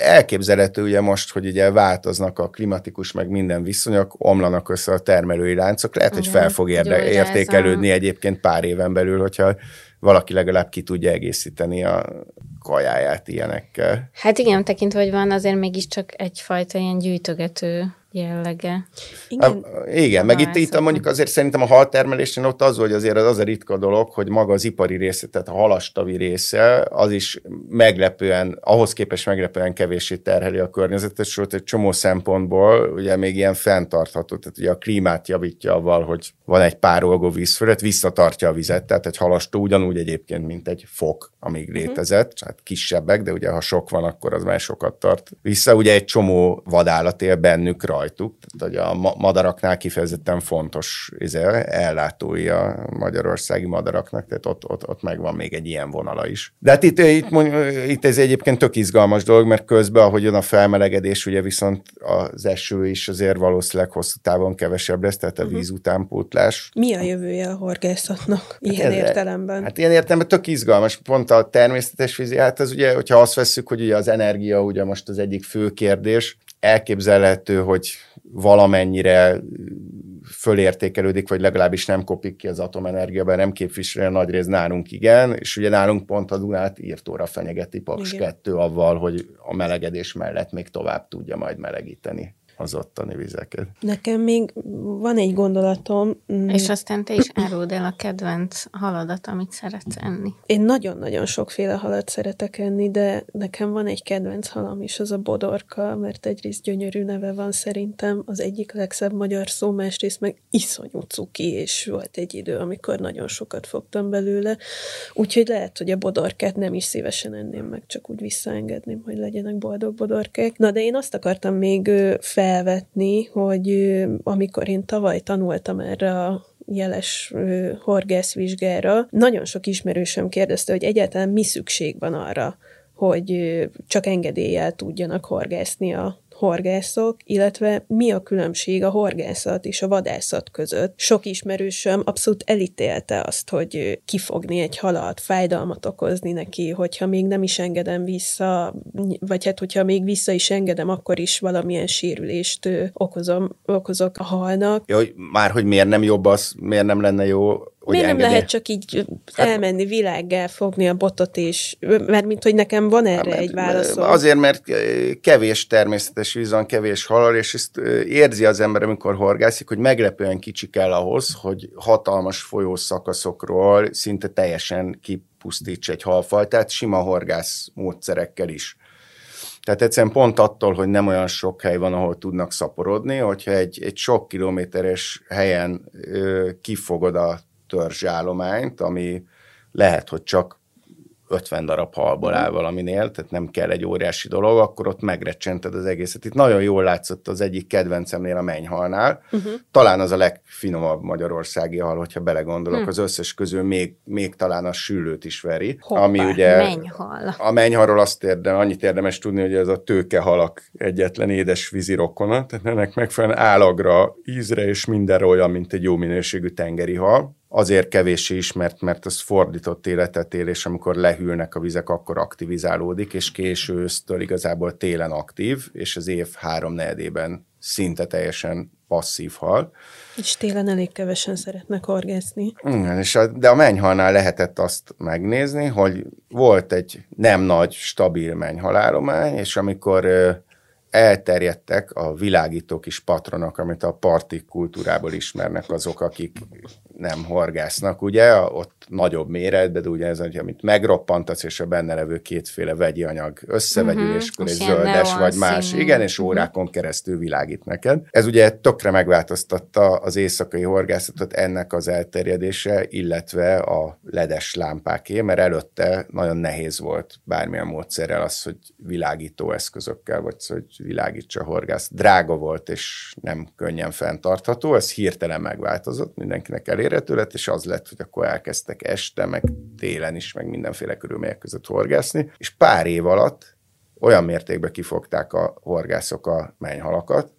S1: elképzelhető ugye most, hogy ugye változnak a klimatikus meg minden viszonyok, omlanak össze a termelői láncok, lehet, hogy fel fog érde, értékelődni egyébként pár éven belül, hogyha valaki legalább ki tudja egészíteni a kajáját ilyenekkel.
S2: Hát igen, tekintve, hogy van azért mégiscsak egyfajta ilyen gyűjtögető jellege.
S1: Igen, a, igen meg itt, itt mondjuk azért szerintem a haltermelésnél ott az, hogy azért az, az a ritka dolog, hogy maga az ipari része, tehát a halastavi része, az is meglepően, ahhoz képest meglepően kevéssé terheli a környezetet, sőt egy csomó szempontból ugye még ilyen fenntartható, tehát ugye a klímát javítja avval, hogy van egy párolgó vízfölött, visszatartja a vizet, tehát egy halastó ugyanúgy egyébként, mint egy fok, amíg uh-huh. létezett, hát kisebbek, de ugye ha sok van, akkor az már sokat tart vissza. Ugye egy csomó vadállat él bennük rajtuk, tehát hogy a madaraknál kifejezetten fontos izé, ellátói a magyarországi madaraknak, tehát ott, ott, ott megvan még egy ilyen vonala is. De hát itt, itt, itt ez egyébként tök izgalmas dolog, mert közben, ahogy jön a felmelegedés, ugye viszont az eső is azért valószínűleg hosszú távon kevesebb lesz, tehát a uh-huh. víz utánpótlás.
S3: Mi a jövője a horgászatnak ilyen hát, értelemben?
S1: Hát ilyen értelemben tök izgalmas. Pont a természetes vízi, hát ez ugye, hogyha azt veszük, hogy ugye az energia ugye most az egyik fő kérdés, elképzelhető, hogy valamennyire fölértékelődik, vagy legalábbis nem kopik ki az atomenergia, mert nem képviseli a nagy rész nálunk igen, és ugye nálunk pont a Dunát írtóra fenyegeti Paks 2 avval, hogy a melegedés mellett még tovább tudja majd melegíteni az ottani vizeket.
S3: Nekem még van egy gondolatom.
S2: Mm, És aztán te is áruld el a kedvenc haladat, amit szeretsz enni.
S3: Én nagyon-nagyon sokféle halat szeretek enni, de nekem van egy kedvenc halam is, az a bodorka, mert egyrészt gyönyörű neve van szerintem, az egyik legszebb magyar szó, másrészt meg iszonyú cuki, és volt egy idő, amikor nagyon sokat fogtam belőle, úgyhogy lehet, hogy a bodorkát nem is szívesen enném meg, csak úgy visszaengedném, hogy legyenek boldog bodorkák. Na, de én azt akartam még fel felvetni, hogy amikor én tavaly tanultam erre a jeles horgászvizsgára, nagyon sok ismerősöm kérdezte, hogy egyáltalán mi szükség van arra, hogy csak engedéllyel tudjanak horgászni a horgászok, illetve mi a különbség a horgászat és a vadászat között. Sok ismerősöm abszolút elítélte azt, hogy kifogni egy halat, fájdalmat okozni neki, hogyha még nem is engedem vissza, vagy hát hogyha még vissza is engedem, akkor is valamilyen sérülést okozom, okozok a halnak.
S1: Jó, már hogy miért nem jobb az, miért nem lenne jó
S3: Miért nem lehet csak így hát, elmenni világgá, fogni a botot, és mert mint hogy nekem van erre mert, egy válaszom.
S1: Azért, mert kevés természetes víz van, kevés halal, és ezt érzi az ember, amikor horgászik, hogy meglepően kicsi kell ahhoz, hogy hatalmas folyószakaszokról szinte teljesen kipusztíts egy halfajtát, sima horgász módszerekkel is. Tehát egyszerűen pont attól, hogy nem olyan sok hely van, ahol tudnak szaporodni, hogyha egy, egy sok kilométeres helyen ö, kifogod a törzsállományt, ami lehet, hogy csak 50 darab halból áll valaminél, tehát nem kell egy óriási dolog, akkor ott megrecsented az egészet. Itt nagyon jól látszott az egyik kedvencemnél a mennyhalnál. Uh-huh. Talán az a legfinomabb magyarországi hal, hogyha belegondolok, uh-huh. az összes közül még, még talán a sűlőt is veri.
S2: Hoppá, ami ugye mennyhal.
S1: A mennyhalról azt érdem, annyit érdemes tudni, hogy ez a tőkehalak egyetlen édes vízi rokona, tehát ennek megfelelően állagra, ízre és mindenre olyan, mint egy jó minőségű tengeri hal azért kevéssé ismert, mert az fordított életet él, és amikor lehűlnek a vizek, akkor aktivizálódik, és késő ősztől igazából télen aktív, és az év három negyedében szinte teljesen passzív hal.
S3: És télen elég kevesen szeretnek horgászni.
S1: Igen, és a, de a mennyhalnál lehetett azt megnézni, hogy volt egy nem nagy, stabil mennyhalállomány, és amikor elterjedtek a világító kis patronok, amit a parti kultúrából ismernek azok, akik nem horgásznak, ugye, ott nagyobb méretben, de ugye ez, amit megroppantasz, és a benne levő kétféle vegyi anyag összevegyül, uh-huh. és akkor egy zöldes vagy más, színű. igen, és mhm. órákon keresztül világít neked. Ez ugye tökre megváltoztatta az éjszakai horgászatot ennek az elterjedése, illetve a ledes lámpáké, mert előtte nagyon nehéz volt bármilyen módszerrel az, hogy világító eszközökkel, vagy hogy világítsa a horgász. Drága volt, és nem könnyen fenntartható, ez hirtelen megváltozott, mindenkinek elérhető lett, és az lett, hogy akkor elkezdtek este, meg télen is, meg mindenféle körülmények között horgászni, és pár év alatt olyan mértékben kifogták a horgászok a mennyhalakat,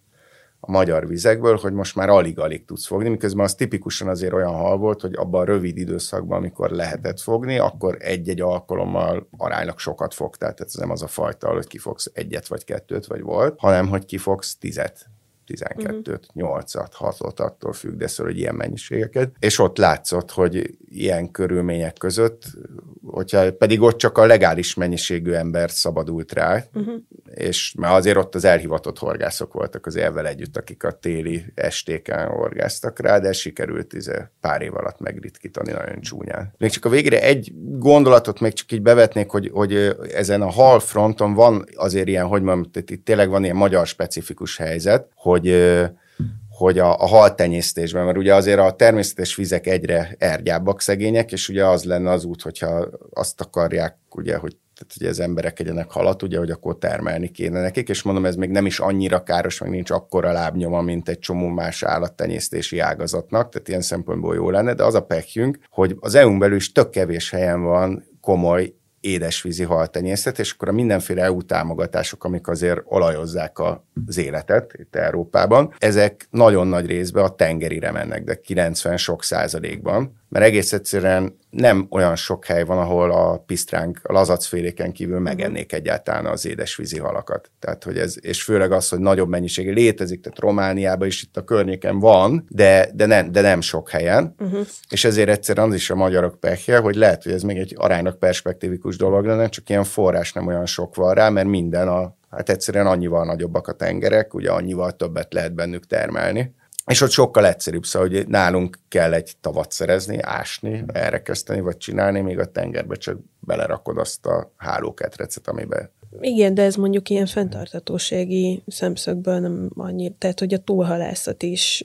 S1: a magyar vizekből, hogy most már alig-alig tudsz fogni, miközben az tipikusan azért olyan hal volt, hogy abban a rövid időszakban, amikor lehetett fogni, akkor egy-egy alkalommal aránylag sokat fogtál. Tehát ez nem az a fajta, hogy kifogsz egyet vagy kettőt, vagy volt, hanem hogy kifogsz tizet 12-t, 8-at, 6-ot, attól függ, de szóval, hogy ilyen mennyiségeket. És ott látszott, hogy ilyen körülmények között, hogyha pedig ott csak a legális mennyiségű ember szabadult rá, uh-huh. és mert azért ott az elhivatott horgászok voltak az elvel együtt, akik a téli estéken horgáztak rá, de sikerült izé pár év alatt megritkítani nagyon csúnyán. Még csak a végére egy gondolatot még csak így bevetnék, hogy, hogy ezen a hal fronton van azért ilyen, hogy mondjam, itt tényleg van ilyen magyar specifikus helyzet, hogy hogy a, a haltenyésztésben, mert ugye azért a természetes vizek egyre ergyábbak szegények, és ugye az lenne az út, hogyha azt akarják, ugye, hogy tehát ugye az emberek egyenek halat, ugye, hogy akkor termelni kéne nekik, és mondom, ez még nem is annyira káros, meg nincs akkora lábnyoma, mint egy csomó más állattenyésztési ágazatnak, tehát ilyen szempontból jó lenne, de az a pekjünk, hogy az EU-n belül is tök kevés helyen van komoly édesvízi haltenyészet, és akkor a mindenféle EU támogatások, amik azért olajozzák az életet itt Európában, ezek nagyon nagy részben a tengerire mennek, de 90 sok százalékban mert egész egyszerűen nem olyan sok hely van, ahol a pisztránk, a lazacféléken kívül megennék egyáltalán az édesvízi halakat. Tehát, hogy ez, és főleg az, hogy nagyobb mennyisége létezik, tehát Romániában is itt a környéken van, de, de, nem, de nem sok helyen, uh-huh. és ezért egyszerűen az is a magyarok pehje, hogy lehet, hogy ez még egy aránylag perspektívikus dolog lenne, csak ilyen forrás nem olyan sok van rá, mert minden a Hát egyszerűen annyival nagyobbak a tengerek, ugye annyival többet lehet bennük termelni. És ott sokkal egyszerűbb, szóval, hogy nálunk kell egy tavat szerezni, ásni, elrekeszteni, vagy csinálni, még a tengerbe csak belerakod azt a hálóketrecet, amiben
S3: igen, de ez mondjuk ilyen fenntartatósági szemszögből nem annyi, tehát hogy a túlhalászat is,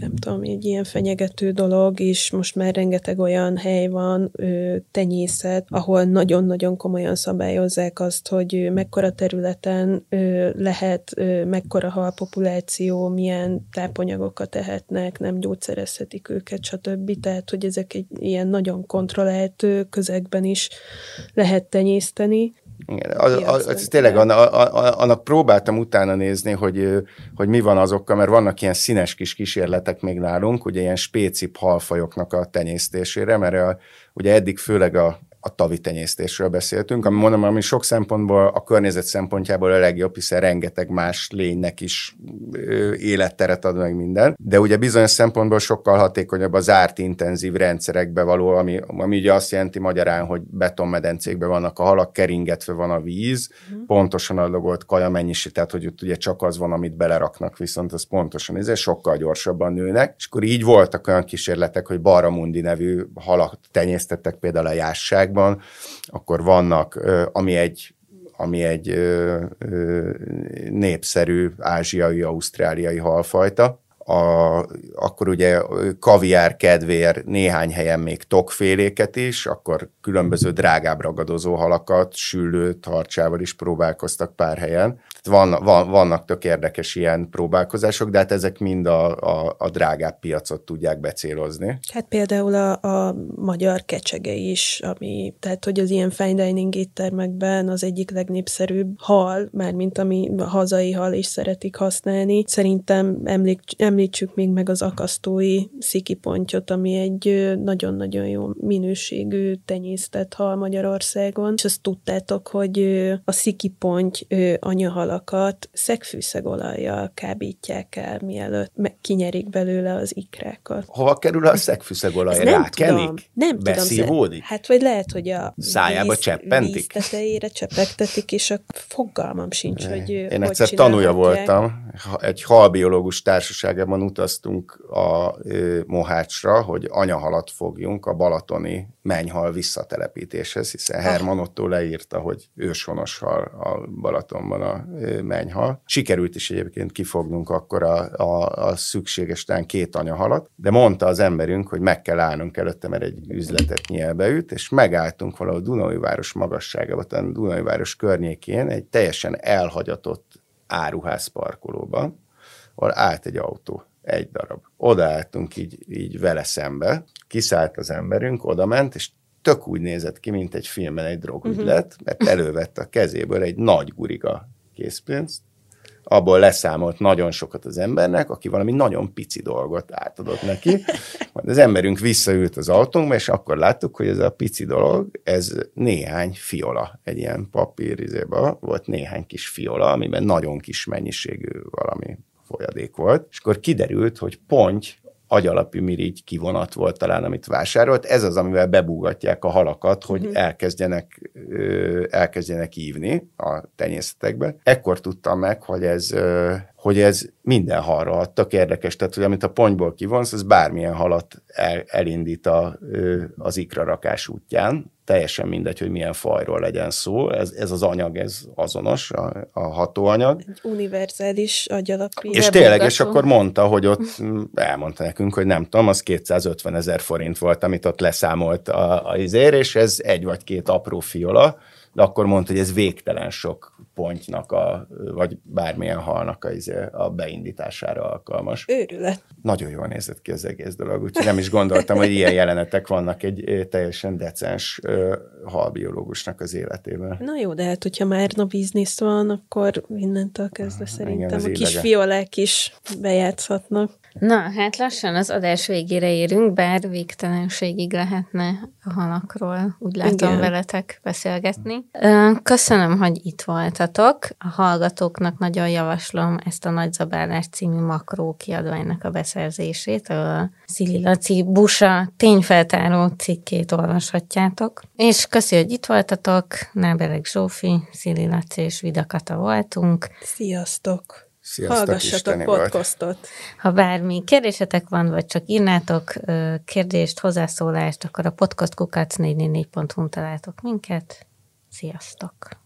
S3: nem tudom, egy ilyen fenyegető dolog, és most már rengeteg olyan hely van, tenyészet, ahol nagyon-nagyon komolyan szabályozzák azt, hogy mekkora területen lehet, mekkora halpopuláció, milyen tápanyagokat ehetnek, nem gyógyszerezhetik őket, stb. Tehát, hogy ezek egy ilyen nagyon kontrollált közegben is lehet tenyészteni.
S1: Igen, az, az, az, tényleg annak, annak próbáltam utána nézni, hogy, hogy mi van azokkal, mert vannak ilyen színes kis kísérletek még nálunk, ugye ilyen spécip halfajoknak a tenyésztésére, mert a, ugye eddig főleg a a tavi tenyésztésről beszéltünk, ami mondom, ami sok szempontból a környezet szempontjából a legjobb, hiszen rengeteg más lénynek is életteret ad meg minden, de ugye bizonyos szempontból sokkal hatékonyabb az zárt intenzív rendszerekbe való, ami, ami ugye azt jelenti magyarán, hogy betonmedencékben vannak a halak, keringetve van a víz, uh-huh. pontosan adagolt kaja mennyiség, tehát hogy ott ugye csak az van, amit beleraknak, viszont az pontosan, ez sokkal gyorsabban nőnek, és akkor így voltak olyan kísérletek, hogy Baramundi nevű halak tenyésztettek például a jásság országban, akkor vannak, ami egy ami egy népszerű ázsiai, ausztráliai halfajta, a, akkor ugye kaviár kedvér néhány helyen még tokféléket is, akkor különböző drágább ragadozó halakat, süllő tartsával is próbálkoztak pár helyen. Van, van, vannak tök érdekes ilyen próbálkozások, de hát ezek mind a, a, a drágább piacot tudják becélozni.
S3: Hát például a, a magyar kecsege is, ami, tehát hogy az ilyen fine dining éttermekben az egyik legnépszerűbb hal, mármint ami hazai hal is szeretik használni. Szerintem emlék, emlék említsük még meg az akasztói szikipontyot, ami egy nagyon-nagyon jó minőségű tenyésztett hal Magyarországon, és azt tudtátok, hogy a szikiponty anyahalakat szegfűszegolajjal kábítják el, mielőtt kinyerik belőle az ikrákat.
S1: Hova kerül a szegfűszegolaj? Rákenik?
S3: Tudom. Nem
S1: Beszívódik?
S3: tudom. Hát vagy lehet, hogy a
S1: Szájába
S3: víz,
S1: cseppentik?
S3: víz tetejére csepegtetik, és a fogalmam sincs, hogy
S1: Én
S3: hogy
S1: egyszer tanulja voltam, egy halbiológus társaságában utaztunk a Mohácsra, hogy anyahalat fogjunk a balatoni mennyhal visszatelepítéshez, hiszen Herman Otto leírta, hogy őshonos hal a Balatonban a mennyhal. Sikerült is egyébként kifognunk akkor a, a, a szükséges két anyahalat, de mondta az emberünk, hogy meg kell állnunk előtte, mert egy üzletet nyelbeüt, és megálltunk valahol Dunajváros magasságában, talán Dunajváros környékén egy teljesen elhagyatott áruház parkolóba, ahol állt egy autó, egy darab. Odaálltunk így, így vele szembe, kiszállt az emberünk, oda ment, és tök úgy nézett ki, mint egy filmben egy drogügylet, mert elővette a kezéből egy nagy guriga készpénzt, abból leszámolt nagyon sokat az embernek, aki valami nagyon pici dolgot átadott neki. Majd az emberünk visszaült az autónkba, és akkor láttuk, hogy ez a pici dolog, ez néhány fiola, egy ilyen papírizéba volt néhány kis fiola, amiben nagyon kis mennyiségű valami folyadék volt, és akkor kiderült, hogy ponty agyalapú mirigy kivonat volt talán, amit vásárolt. Ez az, amivel bebúgatják a halakat, hogy
S3: Mhm.
S1: elkezdjenek, ö, elkezdjenek ívni a tenyészetekbe. Ekkor tudtam meg, hogy ez, ö, hogy ez minden halra hat. Tök érdekes, tehát hogy amit a ponyból kivonsz, az bármilyen halat el, elindít a, az ikrarakás útján. Teljesen mindegy, hogy milyen fajról legyen szó. Ez, ez az anyag, ez azonos, a, a hatóanyag.
S3: Egy univerzális agyalapú.
S1: És tényleg, és akkor mondta, hogy ott elmondta nekünk, hogy nem tudom, az 250 ezer forint volt, amit ott leszámolt a, a izér, és ez egy vagy két apró fiola, de akkor mondta, hogy ez végtelen sok pontnak, a, vagy bármilyen halnak a, izé, a beindítására alkalmas.
S3: Őrület.
S1: Nagyon jól nézett ki az egész dolog, úgyhogy nem is gondoltam, hogy ilyen jelenetek vannak egy teljesen decens halbiológusnak az életében.
S3: Na jó, de hát, hogyha már na biznisz van, akkor innentől kezdve szerintem
S1: az
S3: a kis fiolák is bejátszhatnak.
S2: Na, hát lassan az adás végére érünk, bár végtelenségig lehetne a halakról, úgy látom
S3: Igen.
S2: veletek beszélgetni. Köszönöm, hogy itt voltatok. A hallgatóknak nagyon javaslom ezt a Nagyzabálás című makró kiadványnak a beszerzését, a Szili Laci Busa tényfeltáró cikkét olvashatjátok. És köszi, hogy itt voltatok. Nábereg Zsófi, Szili Laci és Vidakata voltunk.
S3: Sziasztok!
S1: Sziasztok,
S3: Hallgassatok
S1: isteni volt.
S3: podcastot.
S2: Ha bármi kérdésetek van, vagy csak írnátok kérdést, hozzászólást, akkor a podcastkukac444.hu találtok minket. Sziasztok!